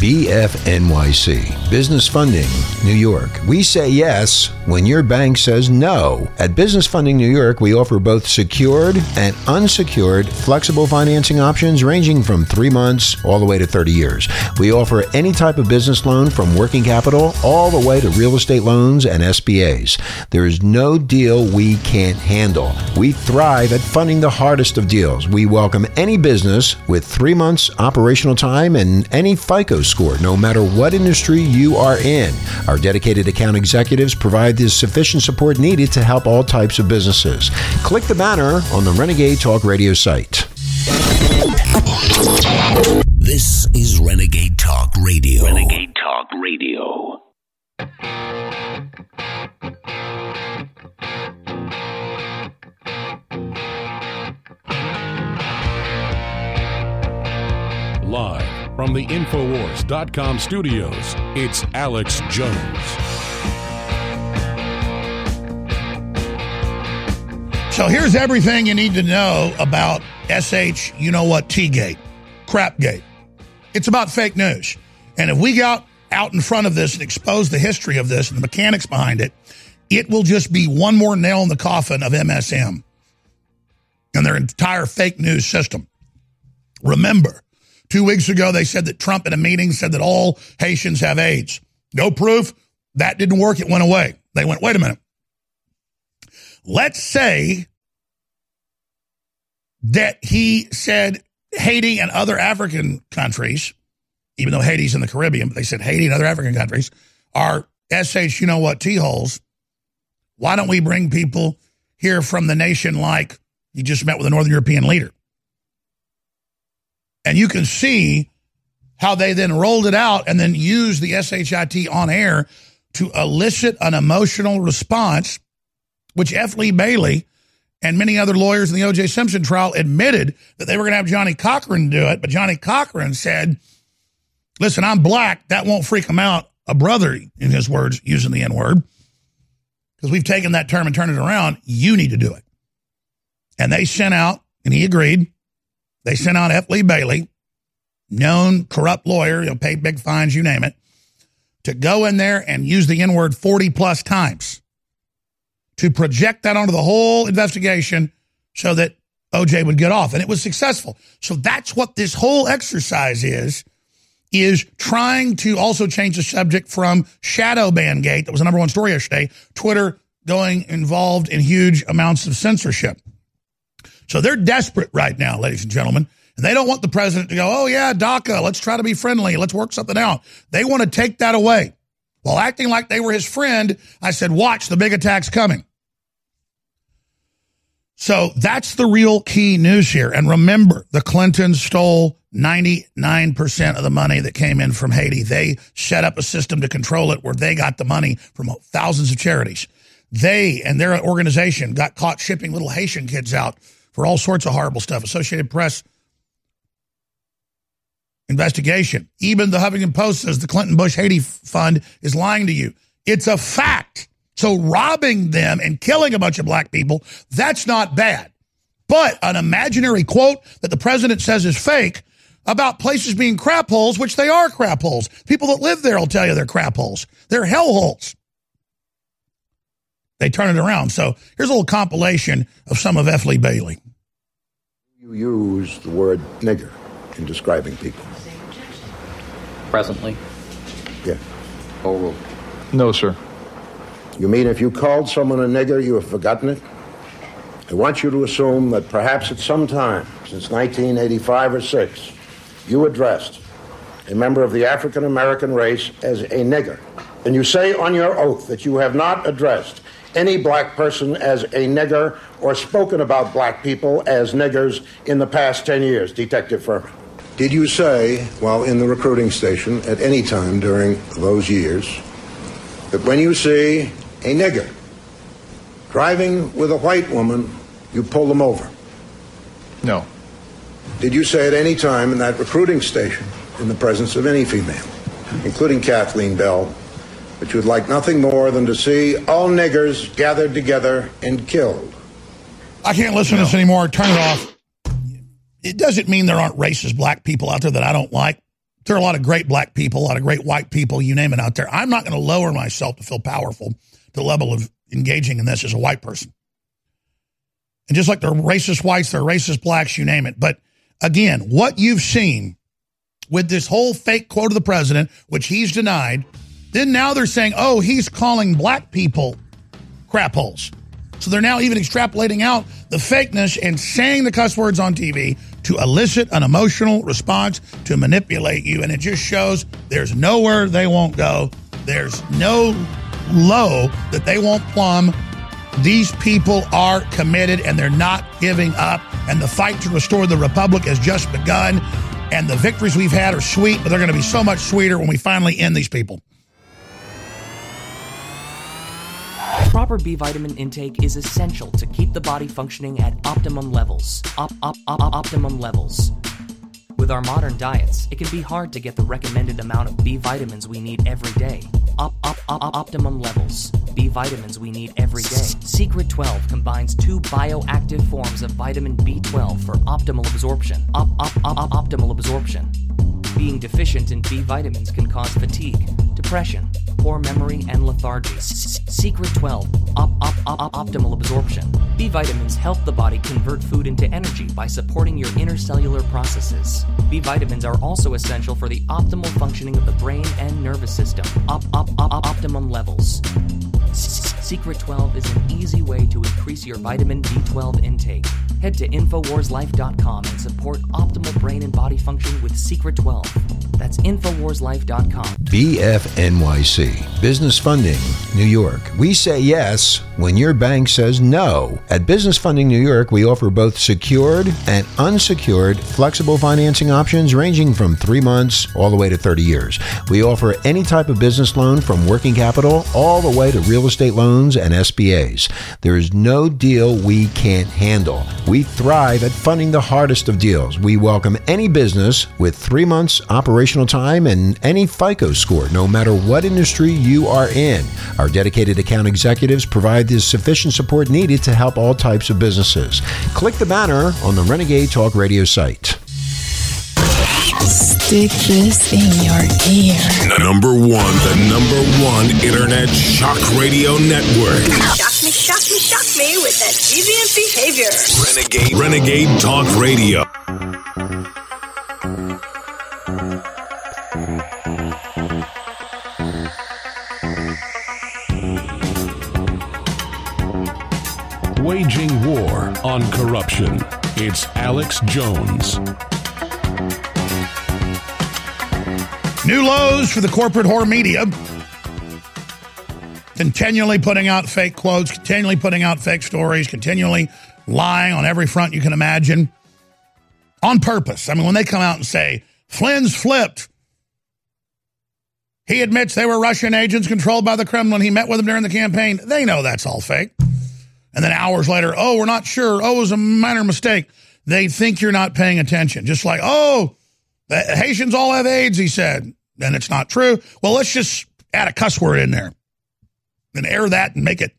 BFNYC, Business Funding, New York. We say yes when your bank says no. At Business Funding New York, we offer both secured and unsecured flexible financing options ranging from three months all the way to 30 years. We offer any type of business loan from working capital all the way to real estate loans and SBAs. There is no deal we can't handle. We thrive at funding the hardest of deals. We welcome any business with three months operational time and any FICO score, no matter what industry you are in. Our dedicated account executives provide the sufficient support needed to help all types of businesses. Click the banner on the Renegade Talk Radio site. This is Renegade Talk Radio. Renegade Talk Radio. From the Infowars.com studios, it's Alex Jones. So here's everything you need to know about SH, you know what, T-Gate, Crapgate. It's about fake news. And if we got out in front of this and expose the history of this and the mechanics behind it, it will just be one more nail in the coffin of MSM and their entire fake news system. Remember, two weeks ago they said that Trump in a meeting said that all Haitians have AIDS. No proof. That didn't work. It went away. They went, wait a minute. Let's say that he said Haiti and other African countries, even though Haiti's in the Caribbean, but they said Haiti and other African countries are SH, you know what, T holes. Why don't we bring people here from the nation like you just met with a Northern European leader? And you can see how they then rolled it out and then used the SHIT on air to elicit an emotional response, which F. Lee Bailey and many other lawyers in the O.J. Simpson trial admitted that they were going to have Johnnie Cochran do it. But Johnnie Cochran said, listen, I'm black. That won't freak him out. A brother, in his words, using the N word. Because we've taken that term and turned it around. You need to do it. And they sent out, and he agreed, they sent out F. Lee Bailey, known corrupt lawyer, he'll pay big fines, you name it, to go in there and use the N word 40 plus times to project that onto the whole investigation so that OJ would get off. And it was successful. So that's what this whole exercise is, is trying to also change the subject from shadow ban gate, that was the number one story yesterday, Twitter going involved in huge amounts of censorship. So they're desperate right now, ladies and gentlemen. And they don't want the president to go, oh, yeah, DACA, let's try to be friendly. Let's work something out. They want to take that away. While acting like they were his friend, I said, watch, the big attack's coming. So that's the real key news here. And remember, the Clintons stole 99% of the money that came in from Haiti. They set up a system to control it where they got the money from thousands of charities. They and their organization got caught shipping little Haitian kids out for all sorts of horrible stuff. Associated Press investigation. Even the Huffington Post says the Clinton Bush Haiti Fund is lying to you. It's a fact. So robbing them and killing a bunch of black people, that's not bad. But an imaginary quote that the president says is fake about places being crap holes, which they are crap holes. People that live there will tell you they're crap holes. They're hell holes. They turn it around. So here's a little compilation of some of F. Lee Bailey. You use the word nigger in describing people. Presently? Yeah. Overruled. No, sir. You mean if you called someone a nigger, you have forgotten it? I want you to assume that perhaps at some time since 1985 or 6, you addressed a member of the African American race as a nigger. And you say on your oath that you have not addressed any black person as a nigger or spoken about black people as niggers in the past 10 years, Detective Fuhrman. Did you say, while in the recruiting station at any time during those years, that when you see a nigger driving with a white woman, you pull them over? No. Did you say at any time in that recruiting station, in the presence of any female, including Kathleen Bell, that you would like nothing more than to see all niggers gathered together and killed? I can't listen to this anymore. Turn it off. It doesn't mean there aren't racist black people out there that I don't like. There are a lot of great black people, a lot of great white people, you name it out there. I'm not going to lower myself to feel powerful to the level of engaging in this as a white person. And just like there are racist whites, there are racist blacks, you name it. But again, what you've seen with this whole fake quote of the president, which he's denied, then now they're saying, oh, he's calling black people crap holes. So they're now even extrapolating out the fakeness and saying the cuss words on TV to elicit an emotional response to manipulate you. And it just shows there's nowhere they won't go. There's no low that they won't plumb. These people are committed and they're not giving up. And the fight to restore the Republic has just begun. And the victories we've had are sweet, but they're going to be so much sweeter when we finally end these people. Proper B vitamin intake is essential to keep the body functioning at optimum levels. Op, op, op, optimum levels. With our modern diets, it can be hard to get the recommended amount of B vitamins we need every day. Op, op, op, optimum levels. B vitamins we need every day. Secret 12 combines two bioactive forms of vitamin B12 for optimal absorption. Op, op, op, optimal absorption. Being deficient in B vitamins can cause fatigue, depression, poor memory, and lethargy. Secret 12, op- op- op- optimal absorption. B vitamins help the body convert food into energy by supporting your intercellular processes. B vitamins are also essential for the optimal functioning of the brain and nervous system. Op- op- op- optimum levels. Secret 12 is an easy way to increase your vitamin B12 intake. Head to InfoWarsLife.com and support optimal brain and body function with Secret 12. That's InfoWarsLife.com. BFNYC, Business Funding, New York. We say yes when your bank says no. At Business Funding New York, we offer both secured and unsecured flexible financing options ranging from three months all the way to 30 years. We offer any type of business loan from working capital all the way to real estate loans and SBAs. There is no deal we can't handle. We thrive at funding the hardest of deals. We welcome any business with three months operational time and any FICO score, no matter what industry you are in. Our dedicated account executives provide the sufficient support needed to help all types of businesses. Click the banner on the Renegade Talk Radio site. Stick this in your ear. The Number one, the number one internet shock radio network. Shock me, shock me, shock me with that deviant behavior. Renegade, Renegade Talk Radio. Waging war on corruption. It's Alex Jones. New lows for the corporate whore media. Continually putting out fake quotes, continually putting out fake stories, continually lying on every front you can imagine. On purpose. I mean, when they come out and say, Flynn's flipped. He admits they were Russian agents controlled by the Kremlin. He met with them during the campaign. They know that's all fake. And then hours later, oh, we're not sure. Oh, it was a minor mistake. They think you're not paying attention. Just like, oh, the Haitians all have AIDS, he said. And it's not true. Well, let's just add a cuss word in there and air that and make it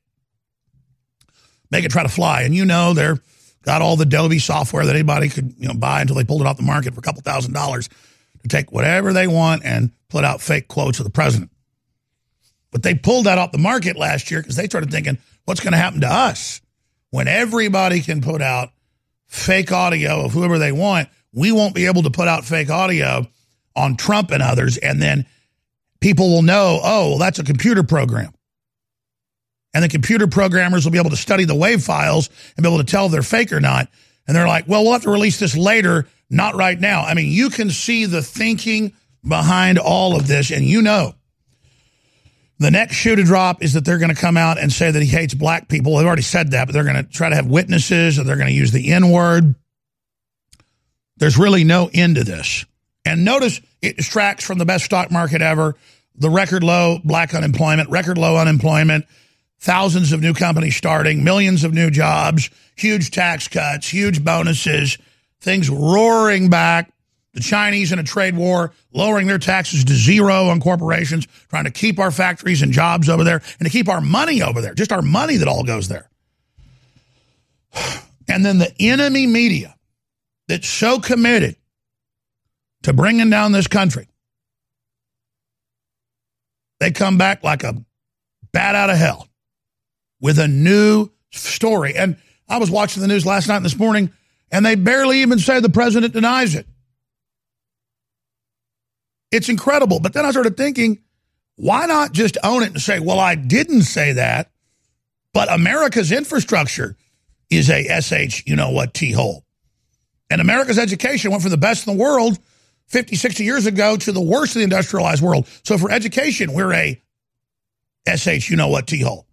make it try to fly. And you know they're got all the Adobe software that anybody could you know buy until they pulled it off the market for a couple thousand dollars to take whatever they want and put out fake quotes of the president. But they pulled that off the market last year because they started thinking, what's going to happen to us when everybody can put out fake audio of whoever they want? We won't be able to put out fake audio on Trump and others, and then people will know, oh, well, that's a computer program. And the computer programmers will be able to study the wave files and be able to tell if they're fake or not. And they're like, well, we'll have to release this later, not right now. I mean, you can see the thinking behind all of this, and you know. The next shoe to drop is that they're going to come out and say that he hates black people. They've already said that, but they're going to try to have witnesses or they're going to use the N word. There's really no end to this. And notice it distracts from the best stock market ever, the record low black unemployment, record low unemployment, thousands of new companies starting, millions of new jobs, huge tax cuts, huge bonuses, things roaring back. The Chinese in a trade war, lowering their taxes to zero on corporations, trying to keep our factories and jobs over there and to keep our money over there, just our money that all goes there. [sighs] And then the enemy media that's so committed to bringing down this country, they come back like a bat out of hell with a new story. And I was watching the news last night and this morning, and they barely even say the president denies it. It's incredible. But then I started thinking, why not just own it and say, well, I didn't say that, but America's infrastructure is a SH, you know what, T hole. And America's education went from the best in the world 50, 60 years ago to the worst of the industrialized world. So for education, we're a SH, you know what, T hole.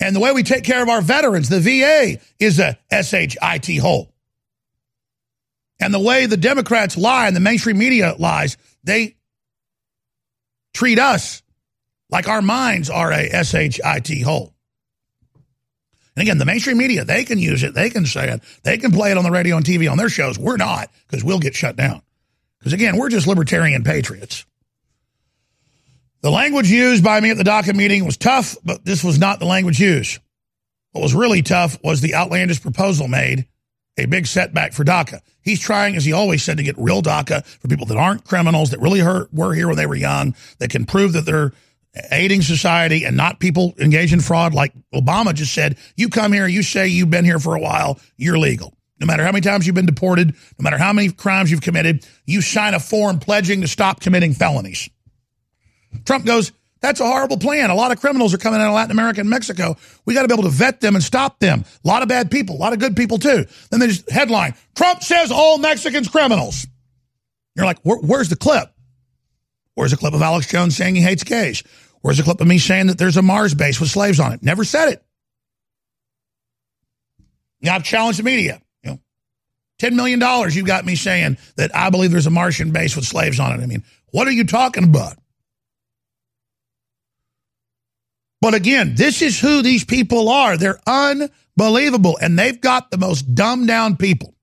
And the way we take care of our veterans, the VA is a SHIT hole. And the way the Democrats lie and the mainstream media lies, they treat us like our minds are a SHIT hole. And again, the mainstream media, they can use it, they can say it, they can play it on the radio and TV on their shows. We're not, because we'll get shut down. Because again, we're just libertarian patriots. The language used by me at the DACA meeting was tough, but this was not the language used. What was really tough was the outlandish proposal made a big setback for DACA. He's trying, as he always said, to get real DACA for people that aren't criminals, that really hurt, were here when they were young, that can prove that they're aiding society and not people engaged in fraud like Obama just said, you come here, you say you've been here for a while, you're legal. No matter how many times you've been deported, no matter how many crimes you've committed, you sign a form pledging to stop committing felonies. Trump goes, that's a horrible plan. A lot of criminals are coming out of Latin America and Mexico. We got to be able to vet them and stop them. A lot of bad people, a lot of good people too. Then they just headline, Trump says all Mexicans criminals. You're like, Where, where's the clip? Where's a clip of Alex Jones saying he hates gays? Where's a clip of me saying that there's a Mars base with slaves on it? Never said it. Now I've challenged the media. You know, $10 million you got me saying that I believe there's a Martian base with slaves on it. I mean, what are you talking about? But again, this is who these people are. They're unbelievable. And they've got the most dumbed down people.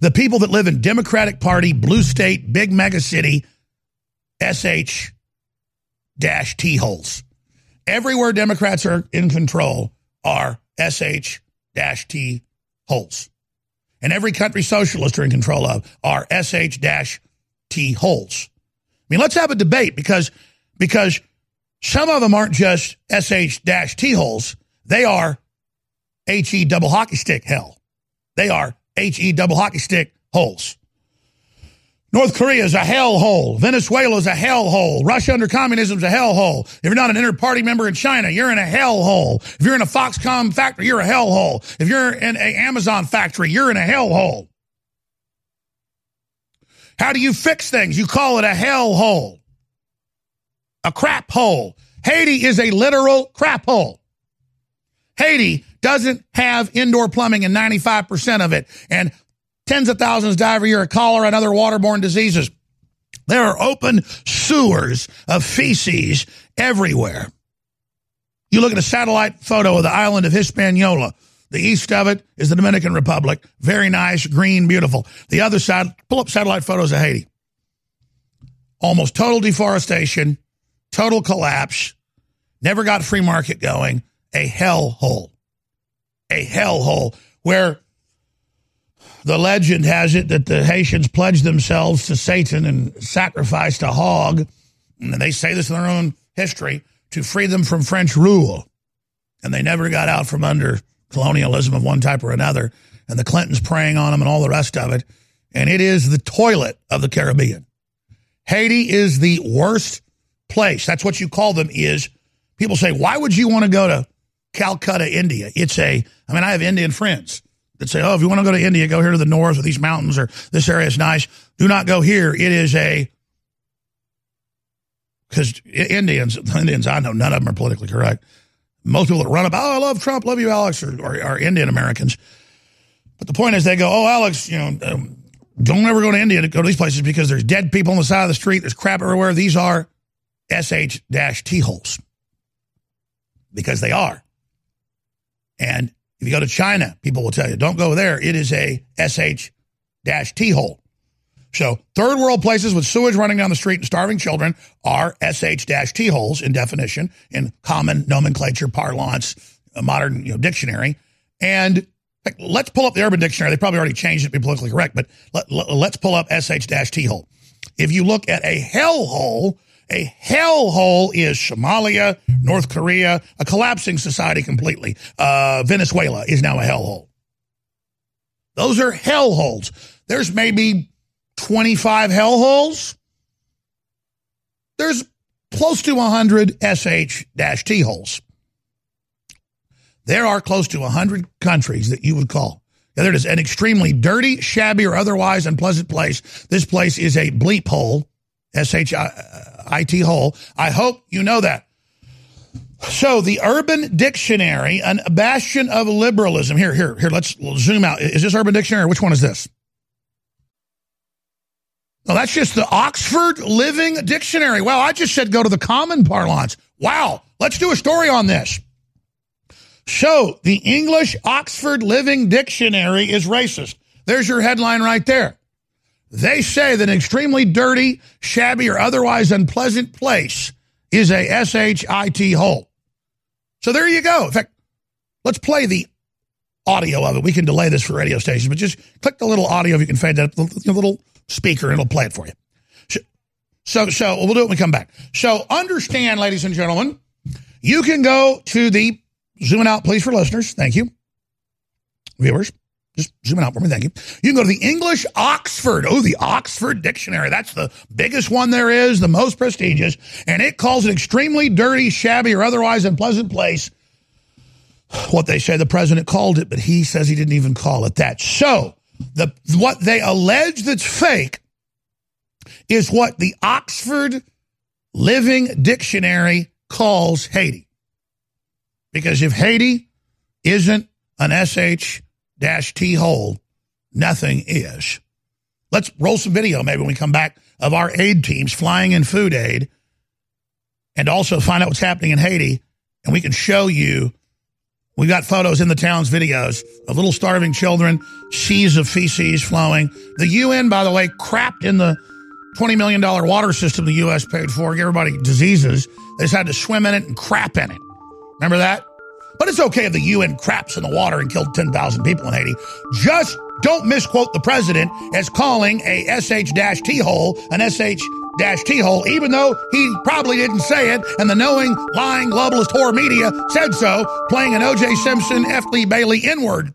The people that live in Democratic Party, blue state, big mega city, SH dash T holes. Everywhere Democrats are in control are SH dash T holes. And every country socialists are in control of are SH dash T holes. I mean, let's have a debate because because some of them aren't just SH dash T holes. They are HE double hockey stick hell. They are HE double hockey stick holes. North Korea is a hellhole. Venezuela is a hellhole. Russia under communism is a hellhole. If you're not an inter-party member in China, you're in a hellhole. If you're in a Foxconn factory, you're a hellhole. If you're in a Amazon factory, you're in a hellhole. How do you fix things? You call it a hellhole. A crap hole. Haiti is a literal crap hole. Haiti doesn't have indoor plumbing in 95% of it. And Tens of thousands die every year of cholera and other waterborne diseases. There are open sewers of feces everywhere. You look at a satellite photo of the island of Hispaniola. The east of it is the Dominican Republic. Very nice, green, beautiful. The other side, pull up satellite photos of Haiti. Almost total deforestation, total collapse, never got free market going, a hellhole. A hellhole where the legend has it that the Haitians pledged themselves to Satan and sacrificed a hog, and they say this in their own history, to free them from French rule. And they never got out from under colonialism of one type or another, and the Clintons preying on them and all the rest of it. And it is the toilet of the Caribbean. Haiti is the worst place. That's what you call them is people say, why would you want to go to Calcutta, India? It's a, I mean, I have Indian friends that say, oh, if you want to go to India, go here to the north or these mountains or this area is nice. Do not go here. It is a, because Indians, [laughs] Indians I know, none of them are politically correct. Most people that run up, oh, I love Trump, love you, Alex, or, or, are Indian Americans. But the point is, they go, oh, Alex, you know, um, don't ever go to India to go to these places because there's dead people on the side of the street. There's crap everywhere. These are SH T holes because they are. And if you go to China, people will tell you, don't go there. It is a SH T hole. So, third world places with sewage running down the street and starving children are SH T holes in definition, in common nomenclature, parlance, a modern you know, dictionary. And let's pull up the Urban Dictionary. They probably already changed it to be politically correct, but let, let's pull up SH T hole. If you look at a hell hole, a hellhole is Somalia, North Korea, a collapsing society completely. Uh, Venezuela is now a hellhole. Those are hellholes. There's maybe 25 hellholes. There's close to 100 SH-T holes. There are close to 100 countries that you would call. There it is. An extremely dirty, shabby, or otherwise unpleasant place. This place is a bleep hole. S-H-I-T uh, hole. I hope you know that. So the Urban Dictionary, an bastion of liberalism. Here, here, here, let's zoom out. Is this Urban Dictionary? Which one is this? No, that's just the Oxford Living Dictionary. Well, I just said go to the common parlance. Wow, let's do a story on this. So the English Oxford Living Dictionary is racist. There's your headline right there. They say that an extremely dirty, shabby, or otherwise unpleasant place is a SHIT hole. So there you go. In fact, let's play the audio of it. We can delay this for radio stations, but just click the little audio if you can fade that the little speaker and it'll play it for you. So, so we'll do it when we come back. So understand, ladies and gentlemen, you can go to the zooming out, please, for listeners. Thank you. Viewers, just zooming out for me. Thank you. You can go to the English Oxford. Oh, the Oxford Dictionary. That's the biggest one there is, the most prestigious. And it calls it extremely dirty, shabby, or otherwise unpleasant place. What they say the president called it, but he says he didn't even call it that. So, the what they allege that's fake is what the Oxford Living Dictionary calls Haiti. Because if Haiti isn't an SH T hole, nothing is. Let's roll some video maybe when we come back of our aid teams flying in food aid and also find out what's happening in Haiti. And we can show you, we got photos in the town's videos of little starving children, seas of feces flowing. The UN, by the way, crapped in the $20 million water system the U.S. paid for, everybody diseases. They just had to swim in it and crap in it. Remember that? But it's okay if the UN craps in the water and killed 10,000 people in Haiti. Just don't misquote the president as calling a SH-T hole an SH-T hole, even though he probably didn't say it, and the knowing, lying, globalist whore media said so, playing an O.J. Simpson, F. Lee Bailey N word.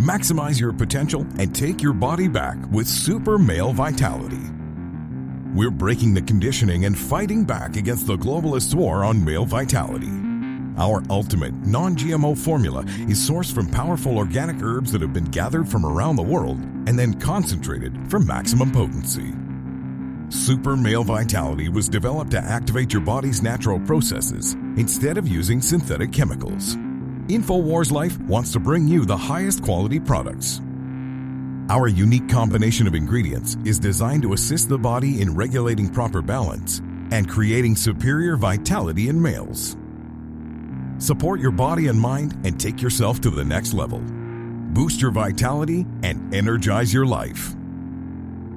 Maximize your potential and take your body back with Super Male Vitality. We're breaking the conditioning and fighting back against the globalist war on male vitality. Our ultimate non GMO formula is sourced from powerful organic herbs that have been gathered from around the world and then concentrated for maximum potency. Super Male Vitality was developed to activate your body's natural processes instead of using synthetic chemicals. InfoWars Life wants to bring you the highest quality products. Our unique combination of ingredients is designed to assist the body in regulating proper balance and creating superior vitality in males. Support your body and mind and take yourself to the next level. Boost your vitality and energize your life.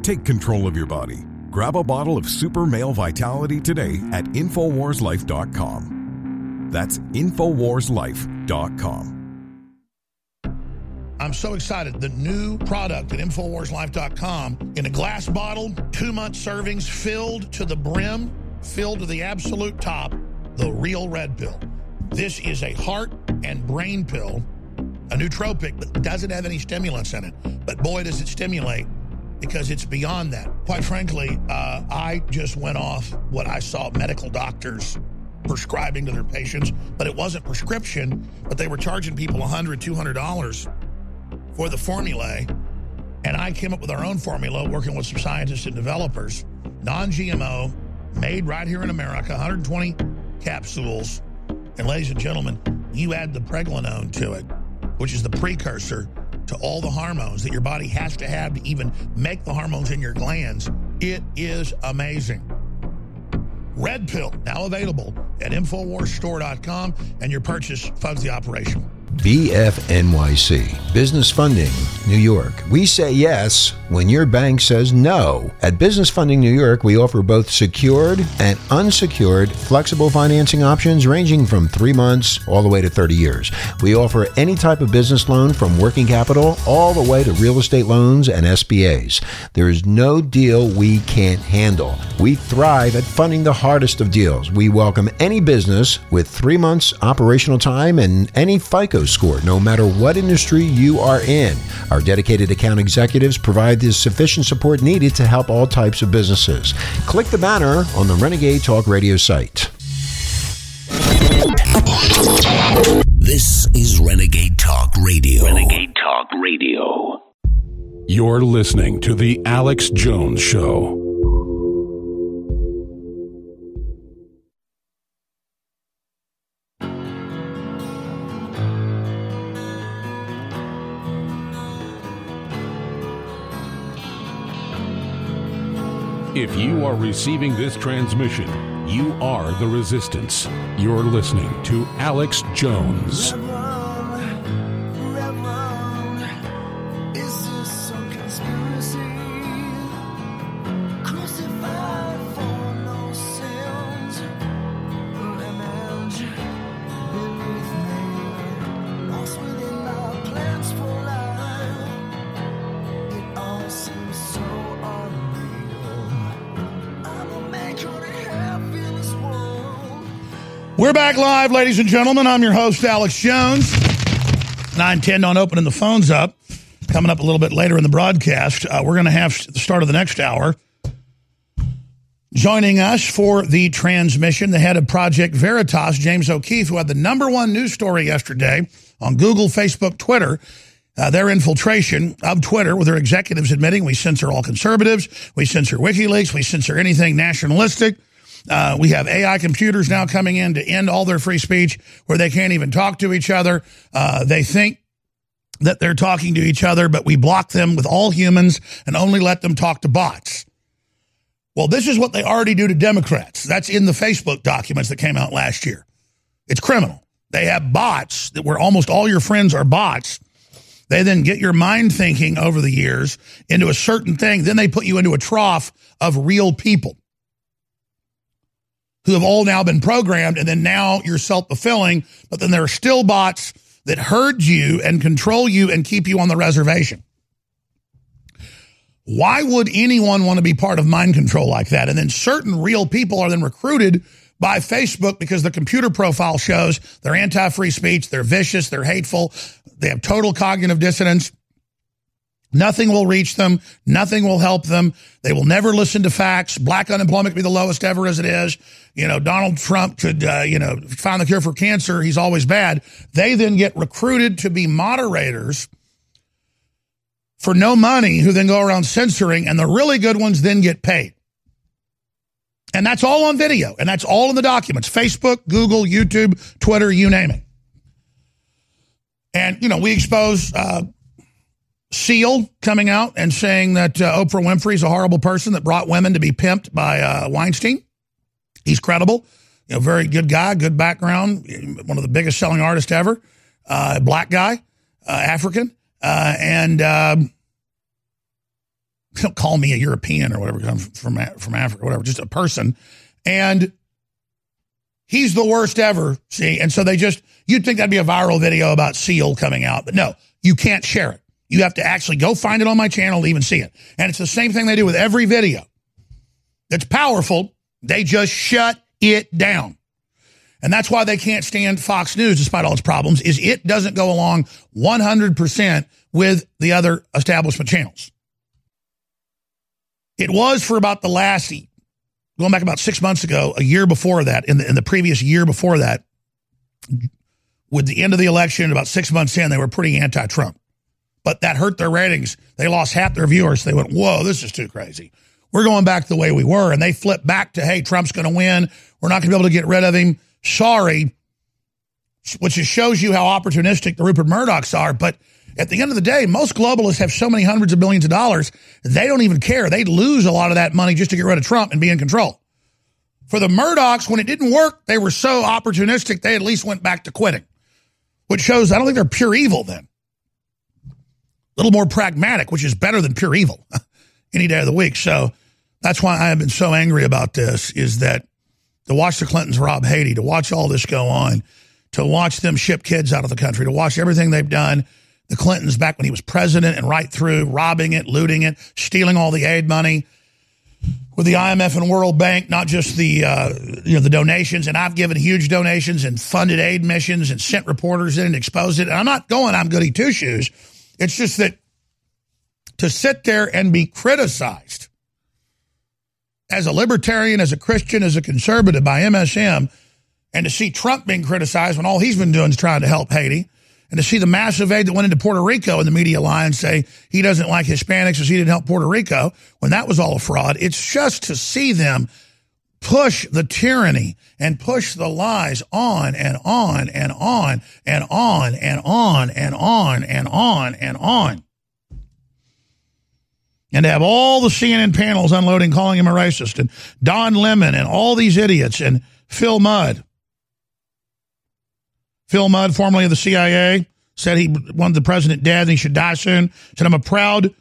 Take control of your body. Grab a bottle of Super Male Vitality today at InfoWarsLife.com. That's InfoWarsLife.com. I'm so excited. The new product at InfoWarsLife.com in a glass bottle, two month servings filled to the brim, filled to the absolute top, the real red pill. This is a heart and brain pill, a nootropic that doesn't have any stimulants in it. But boy, does it stimulate because it's beyond that. Quite frankly, uh, I just went off what I saw medical doctors prescribing to their patients, but it wasn't prescription, but they were charging people $100, $200 for the formulae. And I came up with our own formula, working with some scientists and developers, non GMO, made right here in America, 120 capsules. And ladies and gentlemen, you add the pregnenolone to it, which is the precursor to all the hormones that your body has to have to even make the hormones in your glands. It is amazing. Red Pill, now available at InfoWarsStore.com, and your purchase funds the operation. BFNYC, Business Funding, New York. We say yes when your bank says no. At Business Funding New York, we offer both secured and unsecured flexible financing options ranging from three months all the way to 30 years. We offer any type of business loan from working capital all the way to real estate loans and SBAs. There is no deal we can't handle. We thrive at funding the hardest of deals. We welcome any business with three months operational time and any FICO score, no matter what industry you are in. Our dedicated account executives provide the sufficient support needed to help all types of businesses. Click the banner on the Renegade Talk Radio site. This is Renegade Talk Radio. Renegade Talk Radio. You're listening to The Alex Jones Show. If you are receiving this transmission, you are the resistance. You're listening to Alex Jones. We're back live, ladies and gentlemen. I'm your host, Alex Jones. And I intend on opening the phones up coming up a little bit later in the broadcast. Uh, we're going to have the start of the next hour. Joining us for the transmission, the head of Project Veritas, James O'Keefe, who had the number one news story yesterday on Google, Facebook, Twitter. Uh, their infiltration of Twitter, with their executives admitting we censor all conservatives, we censor WikiLeaks, we censor anything nationalistic. Uh, we have AI computers now coming in to end all their free speech where they can't even talk to each other. Uh, they think that they're talking to each other, but we block them with all humans and only let them talk to bots. Well, this is what they already do to Democrats. That's in the Facebook documents that came out last year. It's criminal. They have bots that where almost all your friends are bots. They then get your mind thinking over the years into a certain thing. Then they put you into a trough of real people who have all now been programmed, and then now you're self fulfilling, but then there are still bots that herd you and control you and keep you on the reservation. Why would anyone want to be part of mind control like that? And then certain real people are then recruited by Facebook because the computer profile shows they're anti free speech, they're vicious, they're hateful, they have total cognitive dissonance. Nothing will reach them. Nothing will help them. They will never listen to facts. Black unemployment could be the lowest ever as it is. You know, Donald Trump could, uh, you know, find the cure for cancer. He's always bad. They then get recruited to be moderators for no money who then go around censoring and the really good ones then get paid. And that's all on video and that's all in the documents. Facebook, Google, YouTube, Twitter, you name it. And, you know, we expose, uh, Seal coming out and saying that uh, Oprah Winfrey is a horrible person that brought women to be pimped by uh, Weinstein. He's credible, you know, very good guy, good background, one of the biggest selling artists ever, uh, black guy, uh, African, uh, and um, don't call me a European or whatever from from Africa, whatever, just a person, and he's the worst ever. See, and so they just you'd think that'd be a viral video about Seal coming out, but no, you can't share it. You have to actually go find it on my channel to even see it. And it's the same thing they do with every video that's powerful. They just shut it down. And that's why they can't stand Fox News despite all its problems is it doesn't go along 100% with the other establishment channels. It was for about the last going back about six months ago, a year before that, in the, in the previous year before that, with the end of the election, about six months in, they were pretty anti Trump. But that hurt their ratings. They lost half their viewers. They went, whoa, this is too crazy. We're going back the way we were. And they flipped back to, hey, Trump's going to win. We're not going to be able to get rid of him. Sorry. Which just shows you how opportunistic the Rupert Murdochs are. But at the end of the day, most globalists have so many hundreds of billions of dollars, they don't even care. They'd lose a lot of that money just to get rid of Trump and be in control. For the Murdochs, when it didn't work, they were so opportunistic, they at least went back to quitting, which shows I don't think they're pure evil then. Little more pragmatic, which is better than pure evil [laughs] any day of the week. So that's why I have been so angry about this is that to watch the Clintons rob Haiti, to watch all this go on, to watch them ship kids out of the country, to watch everything they've done, the Clintons back when he was president and right through, robbing it, looting it, stealing all the aid money with the IMF and World Bank, not just the uh, you know the donations. And I've given huge donations and funded aid missions and sent reporters in and exposed it. And I'm not going I'm goody two shoes. It's just that to sit there and be criticized as a libertarian, as a Christian, as a conservative by MSM, and to see Trump being criticized when all he's been doing is trying to help Haiti and to see the massive aid that went into Puerto Rico in the media line and say he doesn't like Hispanics because he didn't help Puerto Rico when that was all a fraud. It's just to see them push the tyranny and push the lies on and on and on and on and on and on and on and on. And to have all the CNN panels unloading, calling him a racist, and Don Lemon and all these idiots and Phil Mudd Phil Mudd, formerly of the CIA, said he wanted the president dead and he should die soon. Said, I'm a proud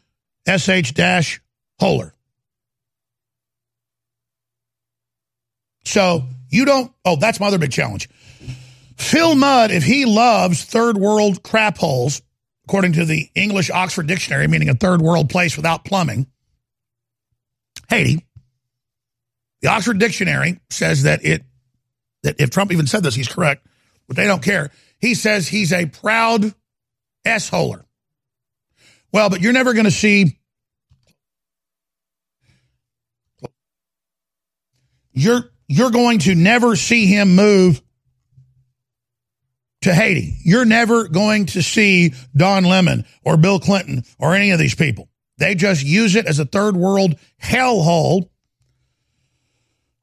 SH dash holer. So you don't, oh, that's my other big challenge. Phil Mudd, if he loves third world crap holes, according to the English Oxford Dictionary, meaning a third world place without plumbing, Haiti, the Oxford Dictionary says that it, that if Trump even said this, he's correct but they don't care. He says he's a proud S-holer. Well, but you're never going to see you're you're going to never see him move to Haiti. You're never going to see Don Lemon or Bill Clinton or any of these people. They just use it as a third world hellhole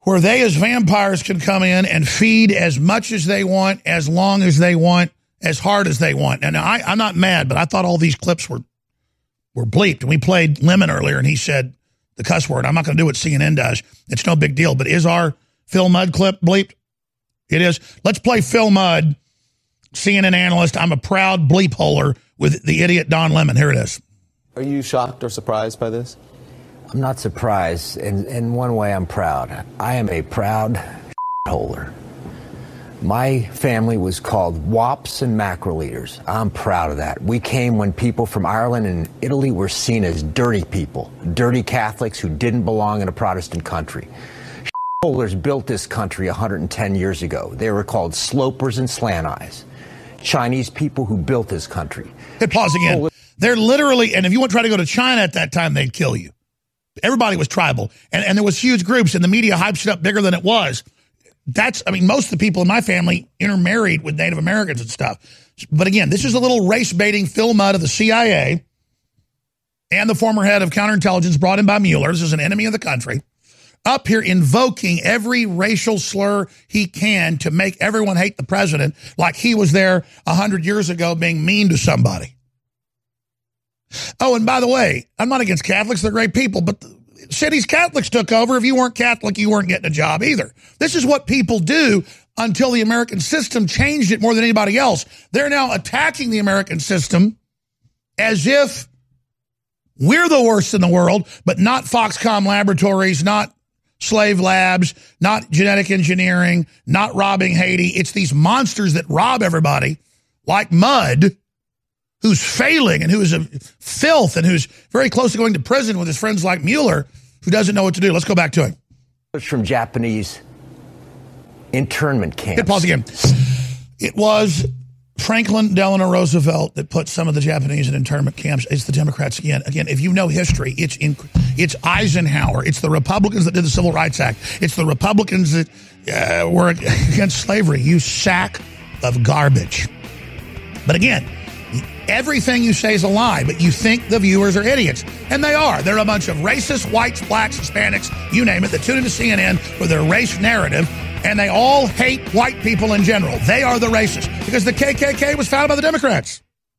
where they as vampires can come in and feed as much as they want, as long as they want, as hard as they want. And I, I'm not mad, but I thought all these clips were were bleeped. And we played Lemon earlier, and he said the cuss word. I'm not going to do what CNN does. It's no big deal. But is our Phil Mudd clip bleeped? It is. Let's play Phil Mudd, CNN analyst. I'm a proud bleep holer with the idiot Don Lemon. Here it is. Are you shocked or surprised by this? I'm not surprised. In, in one way, I'm proud. I am a proud [laughs] holder. My family was called WAPs and macro leaders. I'm proud of that. We came when people from Ireland and Italy were seen as dirty people, dirty Catholics who didn't belong in a Protestant country. Holders built this country 110 years ago. They were called slopers and slant eyes. Chinese people who built this country. Hit pause again. They're literally, and if you want to try to go to China at that time, they'd kill you. Everybody was tribal, and, and there was huge groups, and the media hyped it up bigger than it was. That's, I mean, most of the people in my family intermarried with Native Americans and stuff. But again, this is a little race baiting Phil Mudd of the CIA and the former head of counterintelligence brought in by Mueller. This is an enemy of the country. Up here invoking every racial slur he can to make everyone hate the president like he was there a hundred years ago being mean to somebody. Oh, and by the way, I'm not against Catholics. They're great people, but cities Catholics took over. If you weren't Catholic, you weren't getting a job either. This is what people do until the American system changed it more than anybody else. They're now attacking the American system as if we're the worst in the world, but not Foxconn Laboratories, not slave labs, not genetic engineering, not robbing Haiti. It's these monsters that rob everybody like Mudd, who's failing and who is a filth and who's very close to going to prison with his friends like Mueller, who doesn't know what to do. Let's go back to him. From Japanese internment camps. Hit pause again. It was Franklin Delano Roosevelt that put some of the Japanese in internment camps. It's the Democrats again. Again, if you know history, it's in, it's Eisenhower. It's the Republicans that did the Civil Rights Act. It's the Republicans that uh, were against slavery. You sack of garbage. But again, everything you say is a lie, but you think the viewers are idiots. And they are. They're a bunch of racist whites, blacks, Hispanics, you name it, that tune into CNN for their race narrative and they all hate white people in general. They are the racists because the KKK was founded by the Democrats.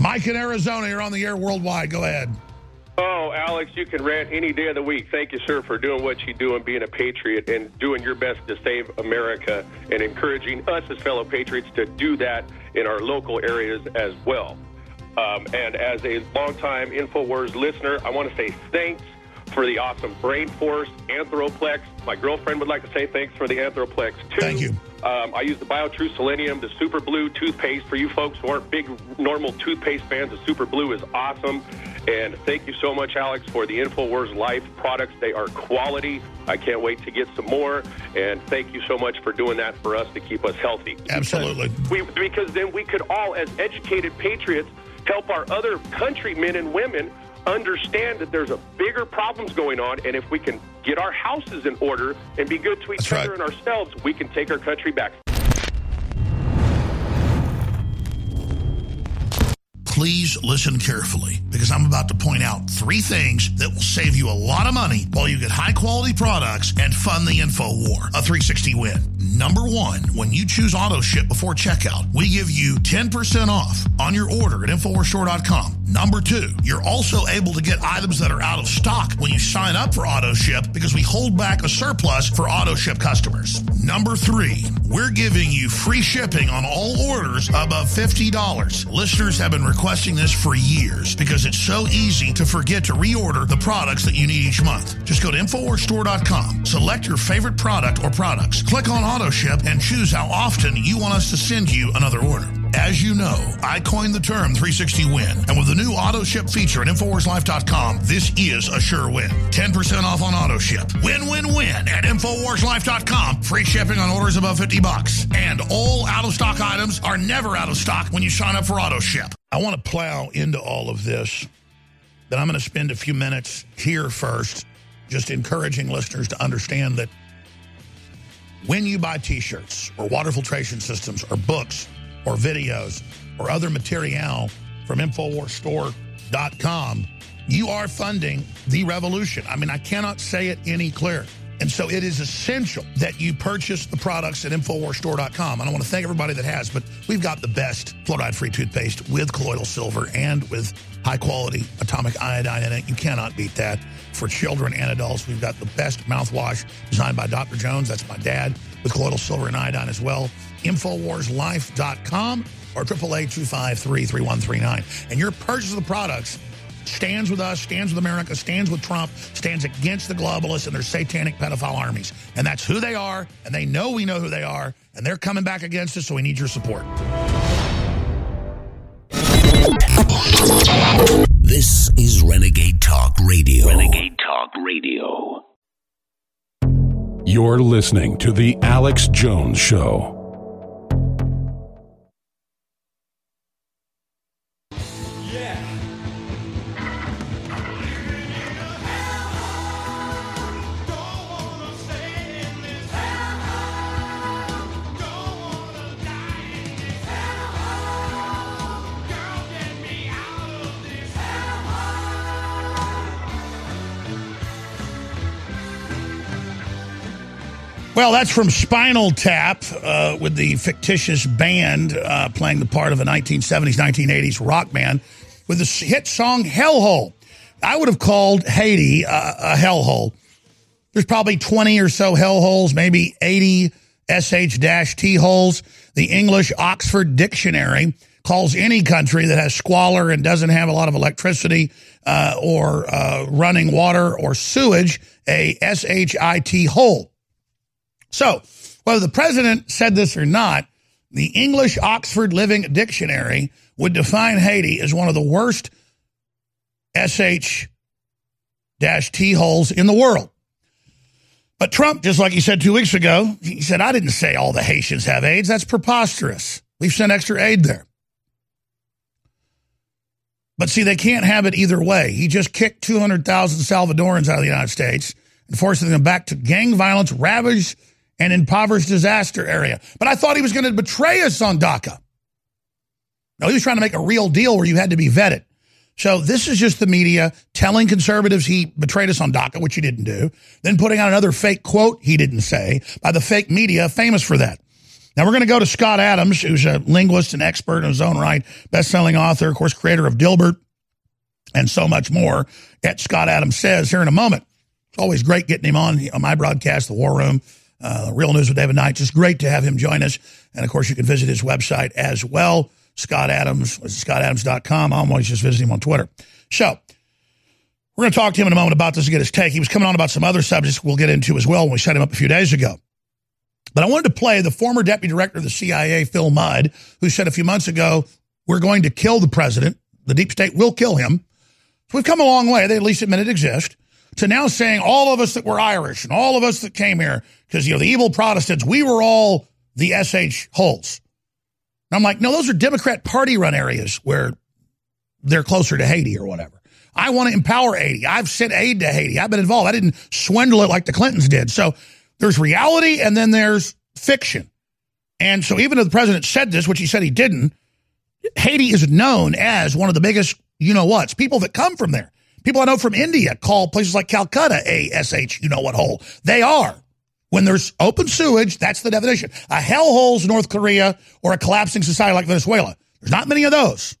Mike in Arizona, you're on the air worldwide. Go ahead. Oh, Alex, you can rant any day of the week. Thank you, sir, for doing what you do and being a patriot and doing your best to save America and encouraging us as fellow patriots to do that in our local areas as well. Um, and as a longtime InfoWars listener, I want to say thanks for the awesome Brain Force, Anthroplex. My girlfriend would like to say thanks for the Anthroplex, too. Thank you. Um, I use the BioTrue Selenium, the Super Blue toothpaste. For you folks who aren't big normal toothpaste fans, the Super Blue is awesome. And thank you so much, Alex, for the InfoWars Life products. They are quality. I can't wait to get some more. And thank you so much for doing that for us to keep us healthy. Absolutely. Because, we, because then we could all, as educated patriots, help our other countrymen and women understand that there's a bigger problems going on, and if we can get our houses in order and be good to each That's other right. and ourselves, we can take our country back. Please listen carefully because I'm about to point out three things that will save you a lot of money while you get high quality products and fund the info war. A 360 win. Number one, when you choose auto ship before checkout, we give you 10% off on your order at InfoWarsStore.com. Number two, you're also able to get items that are out of stock when you sign up for auto ship because we hold back a surplus for auto ship customers. Number three, we're giving you free shipping on all orders above $50. Listeners have been requesting this for years because it's so easy to forget to reorder the products that you need each month. Just go to InfoWarsStore.com, select your favorite product or products, click on auto ship, and choose how often you want us to send you another order. As you know, I coined the term 360 win, and with the new auto ship feature at InfoWarsLife.com, this is a sure win. 10% off on auto ship. Win, win, win at InfoWarsLife.com. Free shipping on orders above 50 bucks. And all out of stock items are never out of stock when you sign up for auto ship. I want to plow into all of this, but I'm going to spend a few minutes here first, just encouraging listeners to understand that when you buy t-shirts or water filtration systems or books or videos or other material from InfoWarsStore.com, you are funding the revolution. I mean, I cannot say it any clearer. And so it is essential that you purchase the products at InfoWarsStore.com. And I want to thank everybody that has, but we've got the best fluoride-free toothpaste with colloidal silver and with high-quality atomic iodine in it. You cannot beat that. For children and adults, we've got the best mouthwash designed by Dr. Jones. That's my dad with colloidal silver and iodine as well. InfoWarsLife.com or 888-253-3139. And your purchase of the products stands with us, stands with America, stands with Trump, stands against the globalists and their satanic pedophile armies. And that's who they are, and they know we know who they are, and they're coming back against us, so we need your support. This is Renegade Talk Radio. Renegade Talk Radio. You're listening to The Alex Jones Show. Well, that's from Spinal Tap uh, with the fictitious band uh, playing the part of a 1970s, 1980s rock band with the hit song Hellhole. I would have called Haiti uh, a hellhole. There's probably 20 or so hellholes, maybe 80 SH-T holes. The English Oxford Dictionary calls any country that has squalor and doesn't have a lot of electricity uh, or uh, running water or sewage a SHIT hole. So, whether the president said this or not, the English Oxford Living Dictionary would define Haiti as one of the worst SH T holes in the world. But Trump, just like he said two weeks ago, he said, I didn't say all the Haitians have AIDS. That's preposterous. We've sent extra aid there. But see, they can't have it either way. He just kicked 200,000 Salvadorans out of the United States and forcing them back to gang violence, ravaged and impoverished disaster area. But I thought he was going to betray us on DACA. No, he was trying to make a real deal where you had to be vetted. So this is just the media telling conservatives he betrayed us on DACA, which he didn't do, then putting out another fake quote he didn't say by the fake media famous for that. Now we're going to go to Scott Adams, who's a linguist and expert in his own right, best-selling author, of course, creator of Dilbert and so much more at Scott Adams Says here in a moment. It's always great getting him on, on my broadcast, The War Room, uh, Real News with David Knight. Just great to have him join us. And of course, you can visit his website as well, Scott Adams, scottadams.com. I'm always just visiting him on Twitter. So we're going to talk to him in a moment about this and get his take. He was coming on about some other subjects we'll get into as well when we set him up a few days ago. But I wanted to play the former deputy director of the CIA, Phil Mudd, who said a few months ago, we're going to kill the president. The deep state will kill him. So we've come a long way. They at least admit it exists to now saying all of us that were Irish and all of us that came here, because, you know, the evil Protestants, we were all the SH holes. And I'm like, no, those are Democrat party run areas where they're closer to Haiti or whatever. I want to empower Haiti. I've sent aid to Haiti. I've been involved. I didn't swindle it like the Clintons did. So there's reality and then there's fiction. And so even if the president said this, which he said he didn't, Haiti is known as one of the biggest, you know what's, people that come from there. People I know from India call places like Calcutta ASH, you know what hole. They are. When there's open sewage, that's the definition. A hellhole's North Korea or a collapsing society like Venezuela. There's not many of those.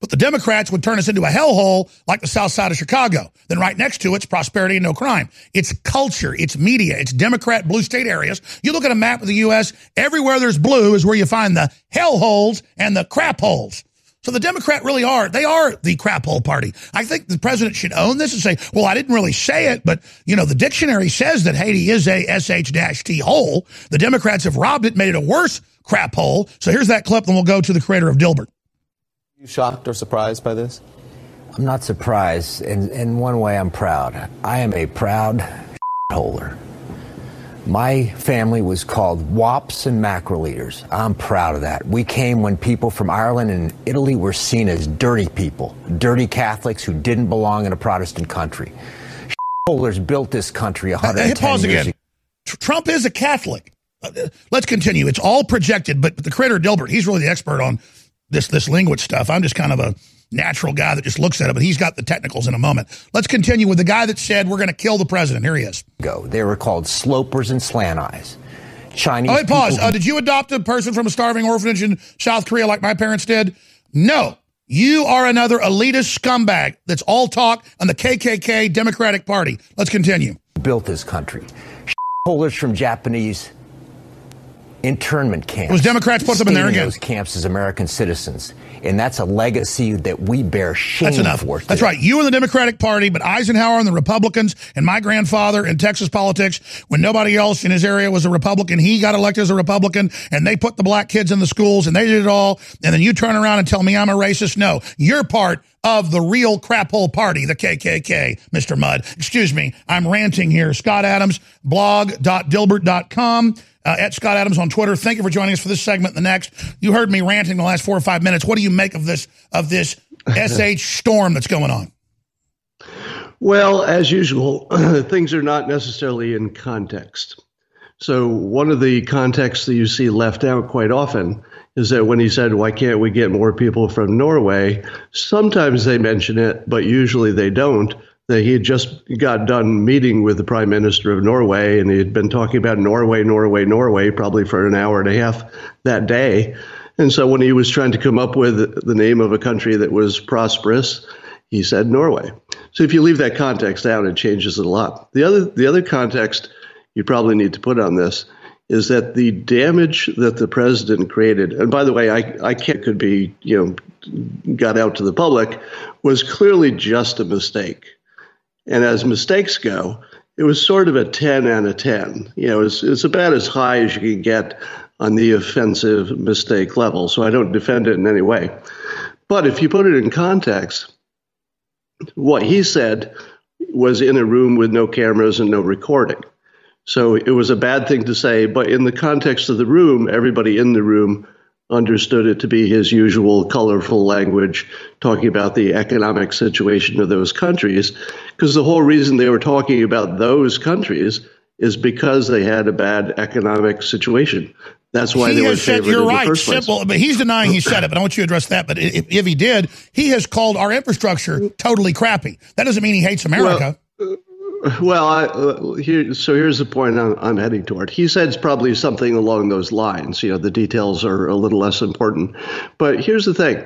But the Democrats would turn us into a hellhole like the south side of Chicago. Then right next to it's prosperity and no crime. It's culture, it's media, it's Democrat blue state areas. You look at a map of the U.S., everywhere there's blue is where you find the hellholes and the crap holes. So the Democrat really are, they are the crap hole party. I think the president should own this and say, well, I didn't really say it, but, you know, the dictionary says that Haiti is a SH-T hole. The Democrats have robbed it, made it a worse crap hole. So here's that clip, and we'll go to the creator of Dilbert. You shocked or surprised by this? I'm not surprised. In, in one way, I'm proud. I am a proud [laughs] holder. My family was called wops and mackerel eaters. I'm proud of that. We came when people from Ireland and Italy were seen as dirty people, dirty Catholics who didn't belong in a Protestant country. Holders built this country 110 hey, pause years again. ago. Trump is a Catholic. Uh, let's continue. It's all projected, but the creator Dilbert, he's really the expert on this this language stuff. I'm just kind of a natural guy that just looks at it, but he's got the technicals in a moment. Let's continue with the guy that said we're going to kill the president. Here he is. Go. They were called slopers and slant eyes. Chinese. Oh, wait, pause. Uh, did you adopt a person from a starving orphanage in South Korea like my parents did? No. You are another elitist scumbag that's all talk on the KKK Democratic Party. Let's continue. built this country. Holders from Japanese internment camps. Those Democrats put them in there again. Those camps as American citizens, and that's a legacy that we bear shame That's enough. for. That's right. You and the Democratic Party, but Eisenhower and the Republicans, and my grandfather in Texas politics, when nobody else in his area was a Republican, he got elected as a Republican, and they put the black kids in the schools, and they did it all. And then you turn around and tell me I'm a racist. No, you're part of the real crap hole party, the KKK, Mr. Mudd. Excuse me, I'm ranting here. Scott Adams, blog.dilbert.com. Uh, at Scott Adams on Twitter. Thank you for joining us for this segment the next. You heard me ranting the last four or five minutes. What do you make of this of this [laughs] SH storm that's going on? Well, as usual, [clears throat] things are not necessarily in context. So, one of the contexts that you see left out quite often is that when he said, Why can't we get more people from Norway? Sometimes they mention it, but usually they don't. That he had just got done meeting with the prime minister of Norway, and he had been talking about Norway, Norway, Norway, probably for an hour and a half that day. And so when he was trying to come up with the name of a country that was prosperous, he said Norway. So if you leave that context out, it changes it a lot. The other the other context you probably need to put on this is that the damage that the president created, and by the way, I, I can't could be, you know, got out to the public, was clearly just a mistake. And as mistakes go, it was sort of a 10 and a 10. You know, it's, it's about as high as you can get on the offensive mistake level. So I don't defend it in any way. But if you put it in context, what he said was in a room with no cameras and no recording. So it was a bad thing to say, but in the context of the room, everybody in the room understood it to be his usual colorful language, talking about the economic situation of those countries. Because the whole reason they were talking about those countries is because they had a bad economic situation. That's why he they were said, You're right, place. simple. But he's denying he said it. But I want you to address that. But if, if he did, he has called our infrastructure totally crappy. That doesn't mean he hates America. Well, I, uh, here, so here's the point I'm, I'm heading toward. He said it's probably something along those lines. You know, the details are a little less important. But here's the thing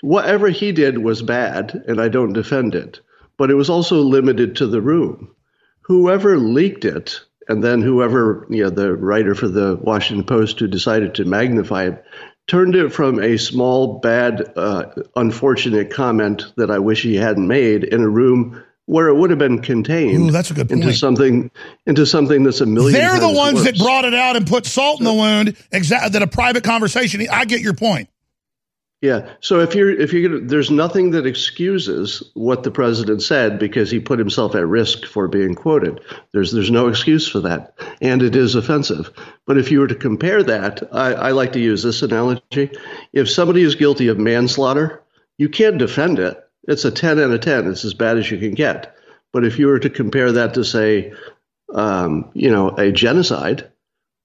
whatever he did was bad, and I don't defend it, but it was also limited to the room. Whoever leaked it, and then whoever, you know, the writer for the Washington Post who decided to magnify it, turned it from a small, bad, uh, unfortunate comment that I wish he hadn't made in a room where it would have been contained Ooh, that's a good into point. something into something that's a million They're the ones that brought it out and put salt in the wound. Exactly. That a private conversation. I get your point. Yeah. So if you're if you're gonna, there's nothing that excuses what the president said because he put himself at risk for being quoted. There's there's no excuse for that, and it is offensive. But if you were to compare that, I, I like to use this analogy: if somebody is guilty of manslaughter, you can't defend it. It's a ten out of ten. It's as bad as you can get. But if you were to compare that to say, um, you know, a genocide,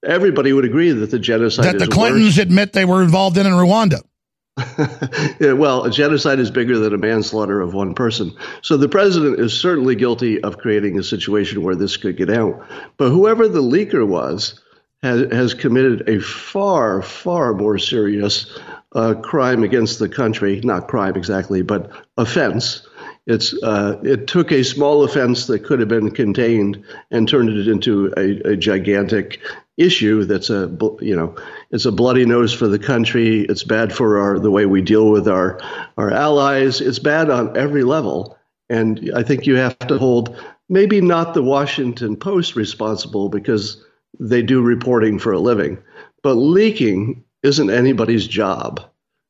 everybody would agree that the genocide That the worse. Clintons admit they were involved in in Rwanda. [laughs] Yeah, well, a genocide is bigger than a manslaughter of one person. So the president is certainly guilty of creating a situation where this could get out. But whoever the leaker was has, has committed a far, far more serious uh, crime against the country. Not crime exactly, but offense. It's uh, it took a small offense that could have been contained and turned it into a, a gigantic issue. That's a you know it's a bloody nose for the country. It's bad for our the way we deal with our our allies. It's bad on every level. And I think you have to hold maybe not the Washington Post responsible because they do reporting for a living, but leaking isn't anybody's job.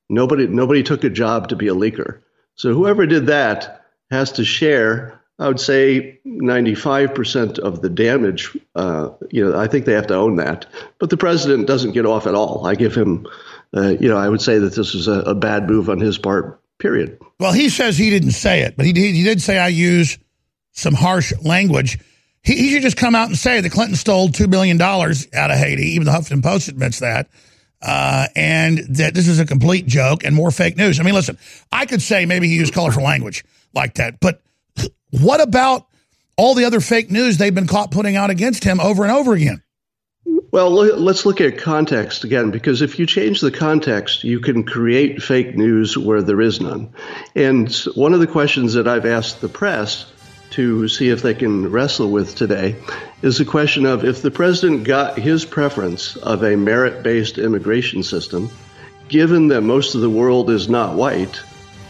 Nobody nobody took a job to be a leaker. So whoever did that has to share. I would say 95% of the damage. Uh, you know, I think they have to own that. But the president doesn't get off at all. I give him. Uh, you know, I would say that this is a, a bad move on his part. Period. Well, he says he didn't say it, but he did, he did say I use some harsh language. He, he should just come out and say that Clinton stole $2 billion out of Haiti, even the Huffington Post admits that, uh, and that this is a complete joke and more fake news. I mean, listen, I could say maybe he used colorful language like that, but what about all the other fake news they've been caught putting out against him over and over again? Well, let's look at context again, because if you change the context, you can create fake news where there is none. And one of the questions that I've asked the press to see if they can wrestle with today is the question of if the president got his preference of a merit based immigration system, given that most of the world is not white,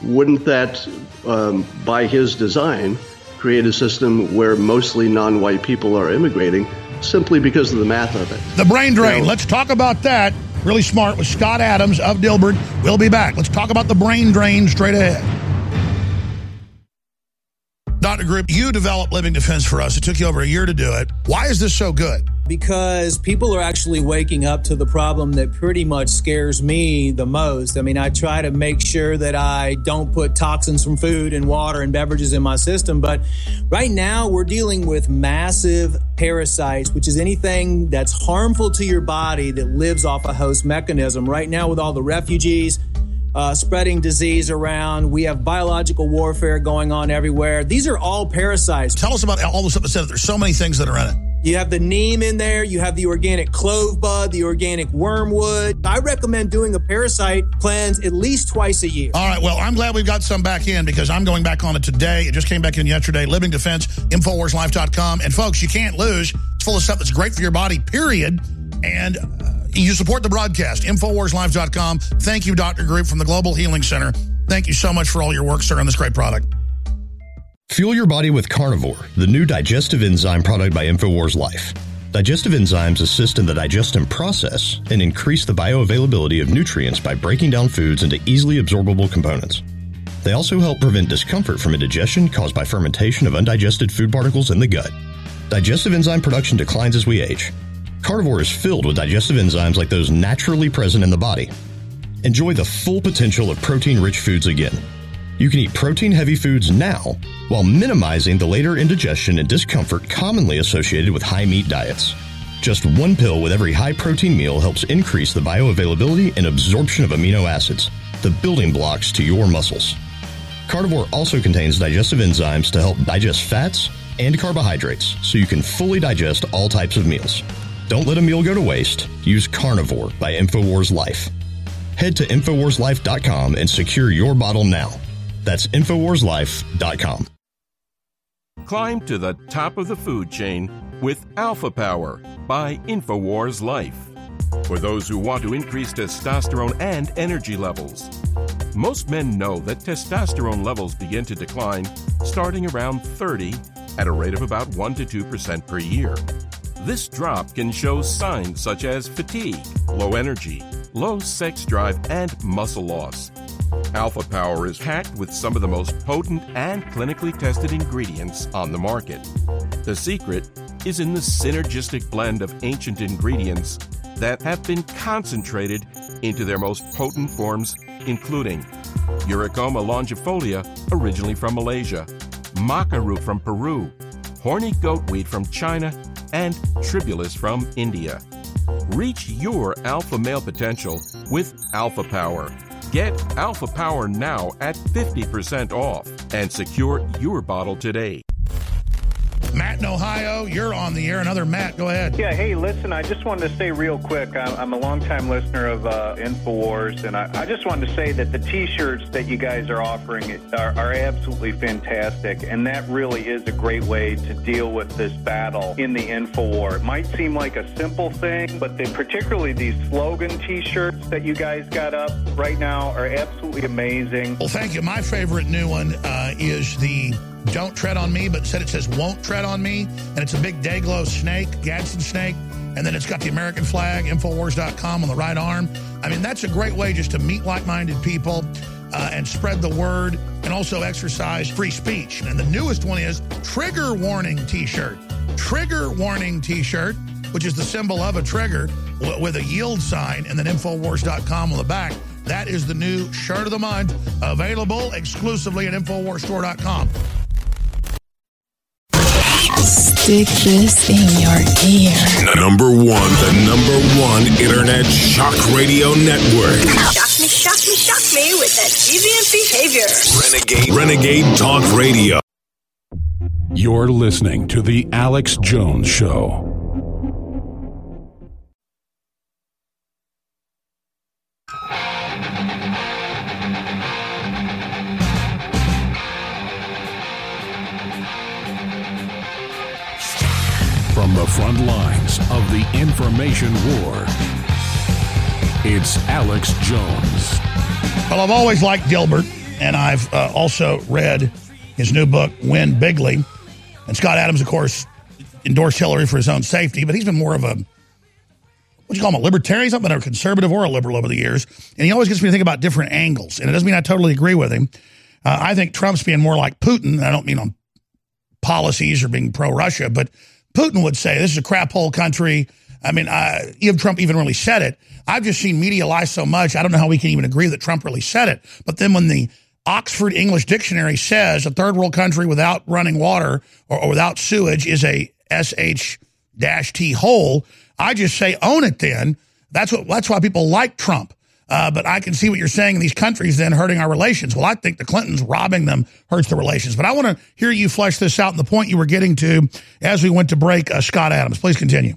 wouldn't that, um, by his design, create a system where mostly non white people are immigrating simply because of the math of it? The brain drain. Now- Let's talk about that. Really smart with Scott Adams of Dilbert. We'll be back. Let's talk about the brain drain straight ahead. Dr. Group, you developed Living Defense for us. It took you over a year to do it. Why is this so good? Because people are actually waking up to the problem that pretty much scares me the most. I mean, I try to make sure that I don't put toxins from food and water and beverages in my system, but right now we're dealing with massive parasites, which is anything that's harmful to your body that lives off a host mechanism. Right now, with all the refugees, uh, spreading disease around. We have biological warfare going on everywhere. These are all parasites. Tell us about all the stuff that said there's so many things that are in it. You have the neem in there. You have the organic clove bud, the organic wormwood. I recommend doing a parasite cleanse at least twice a year. All right. Well, I'm glad we've got some back in because I'm going back on it today. It just came back in yesterday. Living Defense, InfoWarsLife.com. And folks, you can't lose. It's full of stuff that's great for your body, period. And uh, you support the broadcast, InfoWarsLife.com. Thank you, Dr. Group from the Global Healing Center. Thank you so much for all your work, sir, on this great product. Fuel your body with Carnivore, the new digestive enzyme product by InfoWars Life. Digestive enzymes assist in the digestion process and increase the bioavailability of nutrients by breaking down foods into easily absorbable components. They also help prevent discomfort from indigestion caused by fermentation of undigested food particles in the gut. Digestive enzyme production declines as we age. Carnivore is filled with digestive enzymes like those naturally present in the body. Enjoy the full potential of protein rich foods again. You can eat protein heavy foods now while minimizing the later indigestion and discomfort commonly associated with high meat diets. Just one pill with every high protein meal helps increase the bioavailability and absorption of amino acids, the building blocks to your muscles. Carnivore also contains digestive enzymes to help digest fats and carbohydrates so you can fully digest all types of meals. Don't let a meal go to waste. Use Carnivore by InfoWars Life. Head to InfoWarsLife.com and secure your bottle now. That's InfoWarsLife.com. Climb to the top of the food chain with Alpha Power by InfoWars Life. For those who want to increase testosterone and energy levels. Most men know that testosterone levels begin to decline starting around 30 at a rate of about 1 to 2% per year. This drop can show signs such as fatigue, low energy, low sex drive, and muscle loss. Alpha Power is packed with some of the most potent and clinically tested ingredients on the market. The secret is in the synergistic blend of ancient ingredients that have been concentrated into their most potent forms, including Eurycoma longifolia, originally from Malaysia, maca root from Peru, horny goatweed from China, and tribulus from India. Reach your alpha male potential with Alpha Power. Get Alpha Power now at 50% off and secure your bottle today. Matt in Ohio, you're on the air. Another Matt, go ahead. Yeah, hey, listen, I just wanted to say real quick I'm, I'm a longtime listener of uh, InfoWars, and I, I, just wanted to say that the t shirts that you guys are offering are, are absolutely fantastic, and that really is a great way to deal with this battle in the InfoWar. It might seem like a simple thing, but they, particularly these slogan t shirts that you guys got up right now are absolutely amazing. Well, thank you. My favorite new one uh, is the don't tread on me, but said it says won't tread on me. And it's a big Day-Glo snake, Gadsden snake. And then it's got the American flag, Infowars.com on the right arm. I mean, that's a great way just to meet like minded people uh, and spread the word and also exercise free speech. And the newest one is Trigger Warning t shirt. Trigger Warning t shirt, which is the symbol of a trigger with a yield sign and then Infowars.com on the back. That is the new shirt of the month, available exclusively at InfoWarsStore.com. Stick this in your ear. Number one, the number one internet shock radio network. Shock me, shock me, shock me with that deviant behavior. Renegade, Renegade Talk Radio. You're listening to The Alex Jones Show. Front lines of the information war, it's Alex Jones. Well, I've always liked Dilbert, and I've uh, also read his new book, Win Bigly. And Scott Adams, of course, endorsed Hillary for his own safety, but he's been more of a, what you call him, a libertarian, or a conservative or a liberal over the years. And he always gets me to think about different angles. And it doesn't mean I totally agree with him. Uh, I think Trump's being more like Putin. I don't mean on policies or being pro Russia, but Putin would say this is a crap hole country. I mean, uh, even Trump even really said it. I've just seen media lie so much. I don't know how we can even agree that Trump really said it. But then when the Oxford English Dictionary says a third world country without running water or, or without sewage is a sh dash t hole, I just say own it. Then that's what that's why people like Trump. Uh, but I can see what you're saying. In these countries then hurting our relations. Well, I think the Clintons robbing them hurts the relations. But I want to hear you flesh this out. And the point you were getting to as we went to break, uh, Scott Adams, please continue.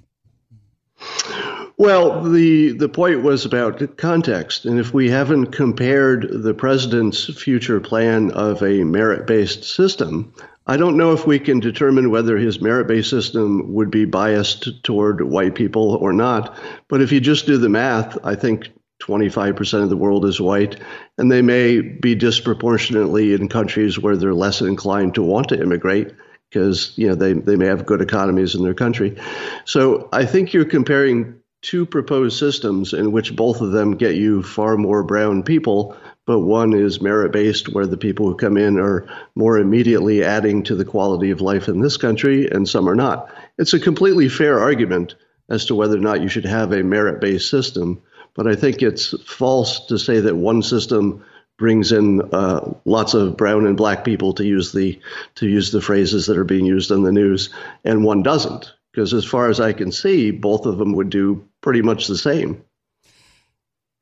Well, the the point was about context, and if we haven't compared the president's future plan of a merit-based system, I don't know if we can determine whether his merit-based system would be biased toward white people or not. But if you just do the math, I think 25% of the world is white, and they may be disproportionately in countries where they're less inclined to want to immigrate because you know they, they may have good economies in their country. So I think you're comparing two proposed systems in which both of them get you far more brown people, but one is merit based, where the people who come in are more immediately adding to the quality of life in this country, and some are not. It's a completely fair argument as to whether or not you should have a merit based system, but I think it's false to say that one system brings in uh, lots of brown and black people to use the to use the phrases that are being used in the news, and one doesn't because as far as I can see, both of them would do pretty much the same.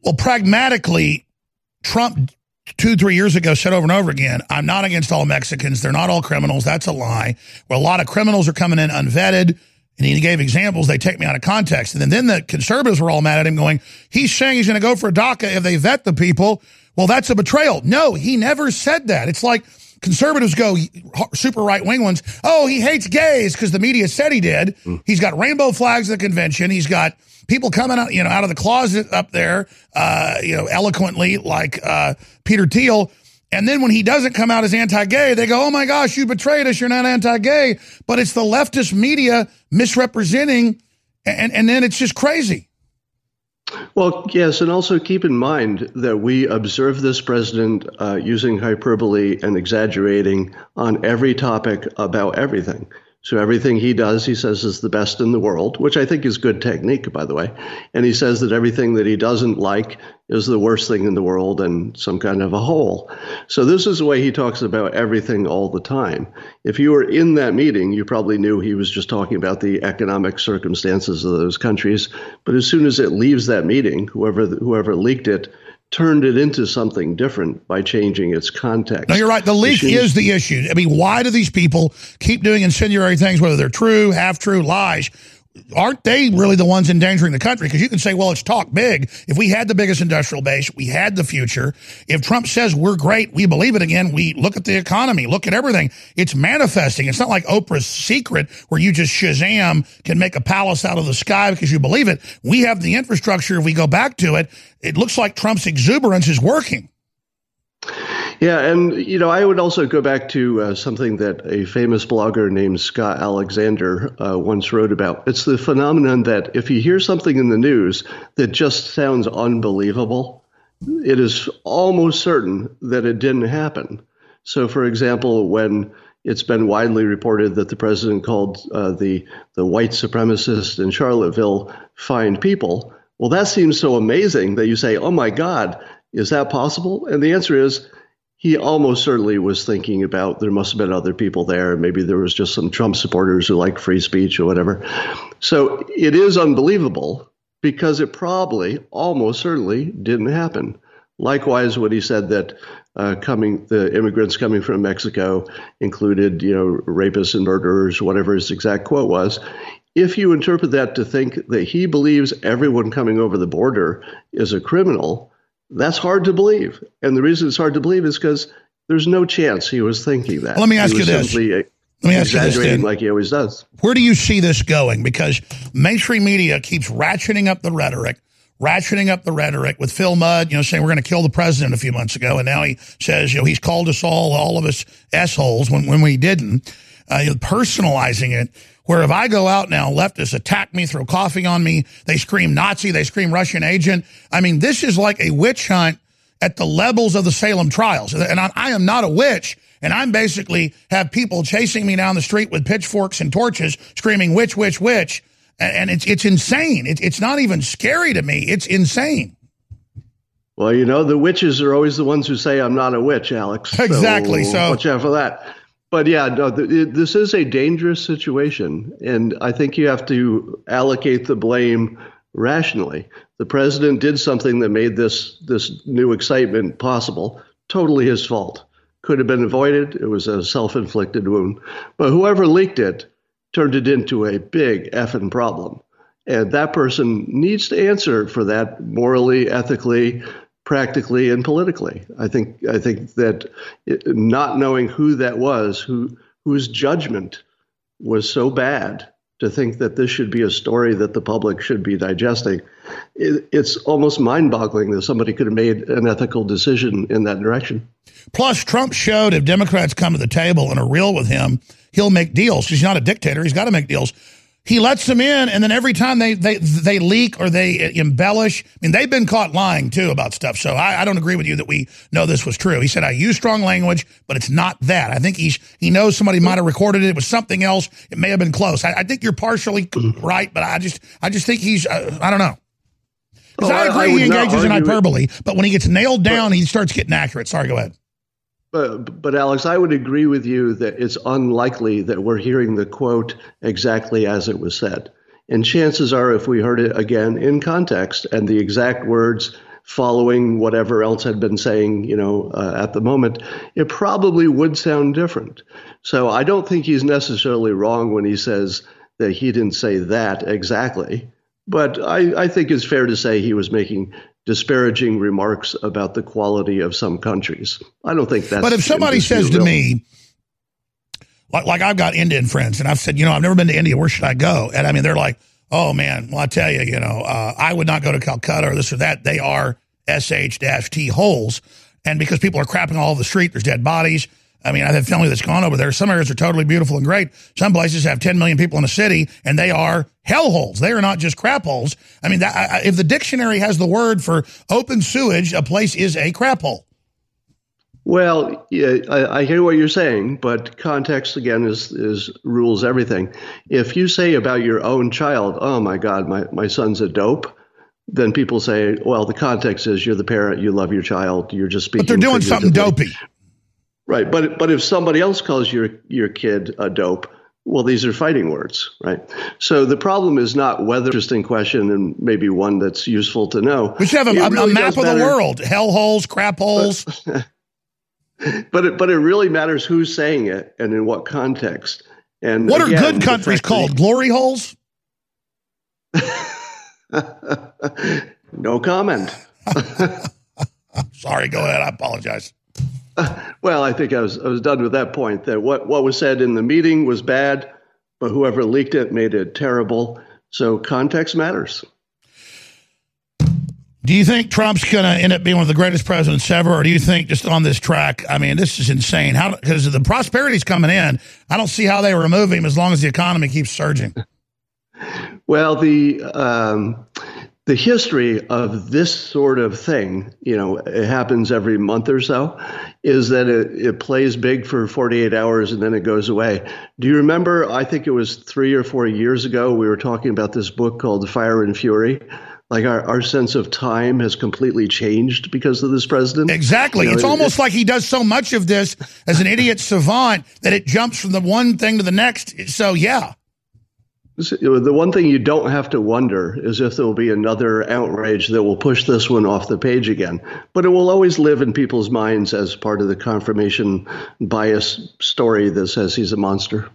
Well, pragmatically, Trump two, three years ago said over and over again, I'm not against all Mexicans. They're not all criminals. That's a lie. Well, a lot of criminals are coming in unvetted. And he gave examples. They take me out of context. And then, then the conservatives were all mad at him going, he's saying he's going to go for DACA if they vet the people. Well, that's a betrayal. No, he never said that. It's like, conservatives go super right wing ones. Oh, he hates gays because the media said he did. Mm. He's got rainbow flags at the convention. He's got people coming out, you know, out of the closet up there, uh, you know, eloquently like uh, Peter Thiel. And then when he doesn't come out as anti-gay, they go, "Oh my gosh, you betrayed us. You're not anti-gay." But it's the leftist media misrepresenting, and and then it's just crazy. Well, yes, and also keep in mind that we observe this president uh, using hyperbole and exaggerating on every topic about everything. So everything he does, he says is the best in the world, which I think is good technique, by the way. And he says that everything that he doesn't like is the worst thing in the world and some kind of a hole. So this is the way he talks about everything all the time. If you were in that meeting, you probably knew he was just talking about the economic circumstances of those countries. But as soon as it leaves that meeting, whoever whoever leaked it turned it into something different by changing its context. No, you're right. The leak is the issue. I mean, why do these people keep doing incendiary things, whether they're true, half true, lies? Aren't they really the ones endangering the country? Because you can say, well, it's talk big. If we had the biggest industrial base, we had the future. If Trump says we're great, we believe it again. We look at the economy, look at everything. It's manifesting. It's not like Oprah's secret where you just Shazam can make a palace out of the sky because you believe it. We have the infrastructure. If we go back to it, it looks like Trump's exuberance is working. Yeah, and you know, I would also go back to uh, something that a famous blogger named Scott Alexander uh, once wrote about. It's the phenomenon that if you hear something in the news that just sounds unbelievable, it is almost certain that it didn't happen. So, for example, when it's been widely reported that the president called uh, the the white supremacists in Charlottesville fine people. Well, that seems so amazing that you say, "Oh my God, is that possible?" And the answer is he almost certainly was thinking about there must have been other people there. Maybe there was just some Trump supporters who like free speech or whatever. So it is unbelievable because it probably, almost certainly, didn't happen. Likewise, when he said that uh, coming, the immigrants coming from Mexico included, you know, rapists and murderers, whatever his exact quote was. If you interpret that to think that he believes everyone coming over the border is a criminal, that's hard to believe. And the reason it's hard to believe is because there's no chance he was thinking that. Let me ask you this. Let me ask you this, Dan. like he always does. Where do you see this going? Because mainstream media keeps ratcheting up the rhetoric, ratcheting up the rhetoric with Phil Mudd, you know, saying we're going to kill the president a few months ago, and now he says, you know, he's called us all, all of us assholes when when we didn't. Uh, personalizing it where if I go out now, leftists attack me, throw coffee on me, they scream Nazi, they scream Russian agent. I mean, this is like a witch hunt at the levels of the Salem trials. And I, I am not a witch. And I'm basically have people chasing me down the street with pitchforks and torches screaming witch, witch, witch. And it's, it's insane. It's, it's not even scary to me. It's insane. Well, you know, the witches are always the ones who say, I'm not a witch, Alex. Exactly. So, so watch out for that but yeah, no, th- this is a dangerous situation, and I think you have to allocate the blame rationally. The president did something that made this this new excitement possible. Totally his fault. Could have been avoided. It was a self-inflicted wound. But whoever leaked it turned it into a big effing problem. And that person needs to answer for that morally, ethically, practically, and politically. I think I think that it, not knowing who that was, who whose judgment was so bad to think that this should be a story that the public should be digesting, it, it's almost mind-boggling that somebody could have made an ethical decision in that direction. Plus, Trump showed if Democrats come to the table and are real with him, he'll make deals. He's not a dictator; he's got to make deals he lets them in, and then every time they they they leak or they embellish, I mean, they've been caught lying too about stuff. So I, I don't agree with you that we know this was true. He said I use strong language, but it's not that. I think he's he knows somebody might have recorded it. It was something else. It may have been close. I, I think you're partially right, but I just I just think he's uh, I don't know. Because oh, I agree I he engages in hyperbole, but when he gets nailed down, but, he starts getting accurate. Sorry, go ahead. But, but Alex, I would agree with you that it's unlikely that we're hearing the quote exactly as it was said. And chances are, if we heard it again in context and the exact words following whatever else had been saying, you know, uh, at the moment, it probably would sound different. So I don't think he's necessarily wrong when he says that he didn't say that exactly. But I, I think it's fair to say he was making disparaging remarks about the quality of some countries. I don't think that's. But if somebody says to me, like, like I've got Indian friends, and I've said, you know, I've never been to India. Where should I go? And I mean, they're like, oh man, well I tell you, you know, uh, I would not go to Calcutta or this or that. They are sh-t holes, and because people are crapping all over the street, there's dead bodies. I mean, I have family that's gone over there. Some areas are totally beautiful and great. Some places have 10 million people in a city, and they are hellholes. They are not just crap holes. I mean, that, I, if the dictionary has the word for open sewage, a place is a crap hole. Well, yeah, I, I, hear what you're saying, but context again is is rules everything. If you say about your own child, "Oh my God, my my son's a dope," then people say, "Well, the context is you're the parent, you love your child, you're just speaking." But they're doing something dopey. Right, but but if somebody else calls your your kid a dope, well, these are fighting words, right? So the problem is not whether interesting question and maybe one that's useful to know. We should have a, a, really a map of matter. the world: hell holes, crap holes. But, [laughs] but it but it really matters who's saying it and in what context. And what again, are good countries called? Glory holes. [laughs] no comment. [laughs] Sorry, go ahead. I apologize. [laughs] well, I think I was I was done with that point. That what what was said in the meeting was bad, but whoever leaked it made it terrible. So context matters. Do you think Trump's going to end up being one of the greatest presidents ever, or do you think just on this track? I mean, this is insane. How because the prosperity's coming in, I don't see how they remove him as long as the economy keeps surging. [laughs] Well, the um, the history of this sort of thing, you know, it happens every month or so, is that it, it plays big for 48 hours and then it goes away. Do you remember? I think it was three or four years ago, we were talking about this book called Fire and Fury. Like our, our sense of time has completely changed because of this president. Exactly. You know, it's it, almost it, like he does so much of this as an idiot savant that it jumps from the one thing to the next. So, yeah. The one thing you don't have to wonder is if there will be another outrage that will push this one off the page again. But it will always live in people's minds as part of the confirmation bias story that says he's a monster.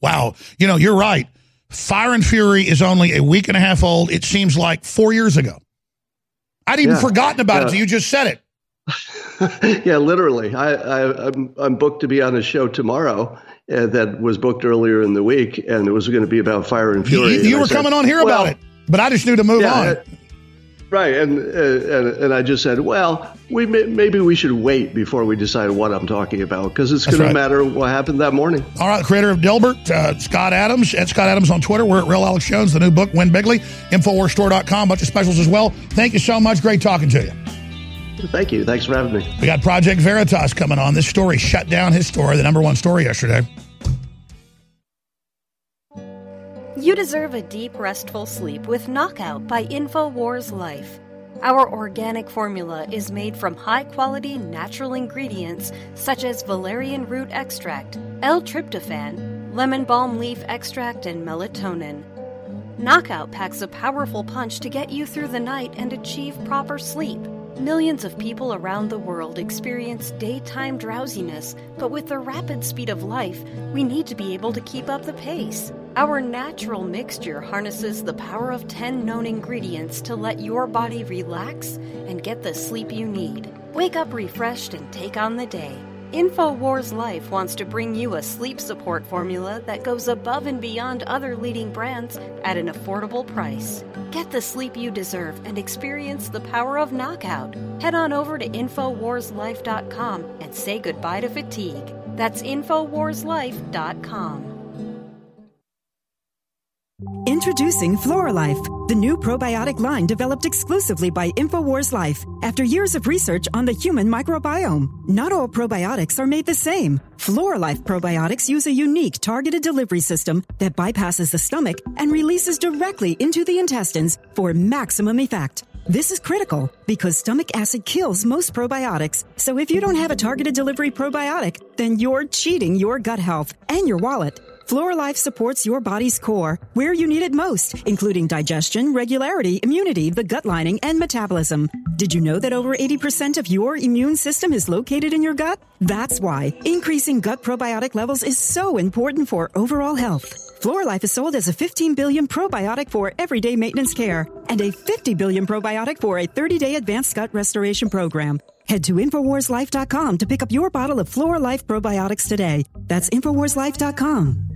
Wow. You know, you're right. Fire and Fury is only a week and a half old. It seems like four years ago. I'd even yeah. forgotten about yeah. it. So you just said it. [laughs] yeah, literally. I, I, I'm, I'm booked to be on a show tomorrow uh, that was booked earlier in the week, and it was going to be about Fire and Fury. You, you were said, coming on here well, about it, but I just knew to move yeah, on. Uh, right, and, uh, and and I just said, well, we may, maybe we should wait before we decide what I'm talking about because it's going right. to matter what happened that morning. All right, creator of Dilbert, uh, Scott Adams at Scott Adams on Twitter. We're at Real Alex Jones. The new book, Win Bigly, Infowarsstore.com. Bunch of specials as well. Thank you so much. Great talking to you. Thank you. Thanks for having me. We got Project Veritas coming on. This story shut down his story, the number one story yesterday. You deserve a deep, restful sleep with Knockout by InfoWars Life. Our organic formula is made from high quality natural ingredients such as valerian root extract, L tryptophan, lemon balm leaf extract, and melatonin. Knockout packs a powerful punch to get you through the night and achieve proper sleep. Millions of people around the world experience daytime drowsiness, but with the rapid speed of life, we need to be able to keep up the pace. Our natural mixture harnesses the power of 10 known ingredients to let your body relax and get the sleep you need. Wake up refreshed and take on the day. InfoWars Life wants to bring you a sleep support formula that goes above and beyond other leading brands at an affordable price. Get the sleep you deserve and experience the power of knockout. Head on over to InfoWarsLife.com and say goodbye to fatigue. That's InfoWarsLife.com. Introducing Floralife, the new probiotic line developed exclusively by InfoWars Life after years of research on the human microbiome. Not all probiotics are made the same. Floralife probiotics use a unique targeted delivery system that bypasses the stomach and releases directly into the intestines for maximum effect. This is critical because stomach acid kills most probiotics. So if you don't have a targeted delivery probiotic, then you're cheating your gut health and your wallet. Floralife supports your body's core where you need it most, including digestion, regularity, immunity, the gut lining, and metabolism. Did you know that over 80% of your immune system is located in your gut? That's why increasing gut probiotic levels is so important for overall health. Floralife is sold as a 15 billion probiotic for everyday maintenance care and a 50 billion probiotic for a 30 day advanced gut restoration program. Head to InfoWarsLife.com to pick up your bottle of Floralife probiotics today. That's InfoWarsLife.com.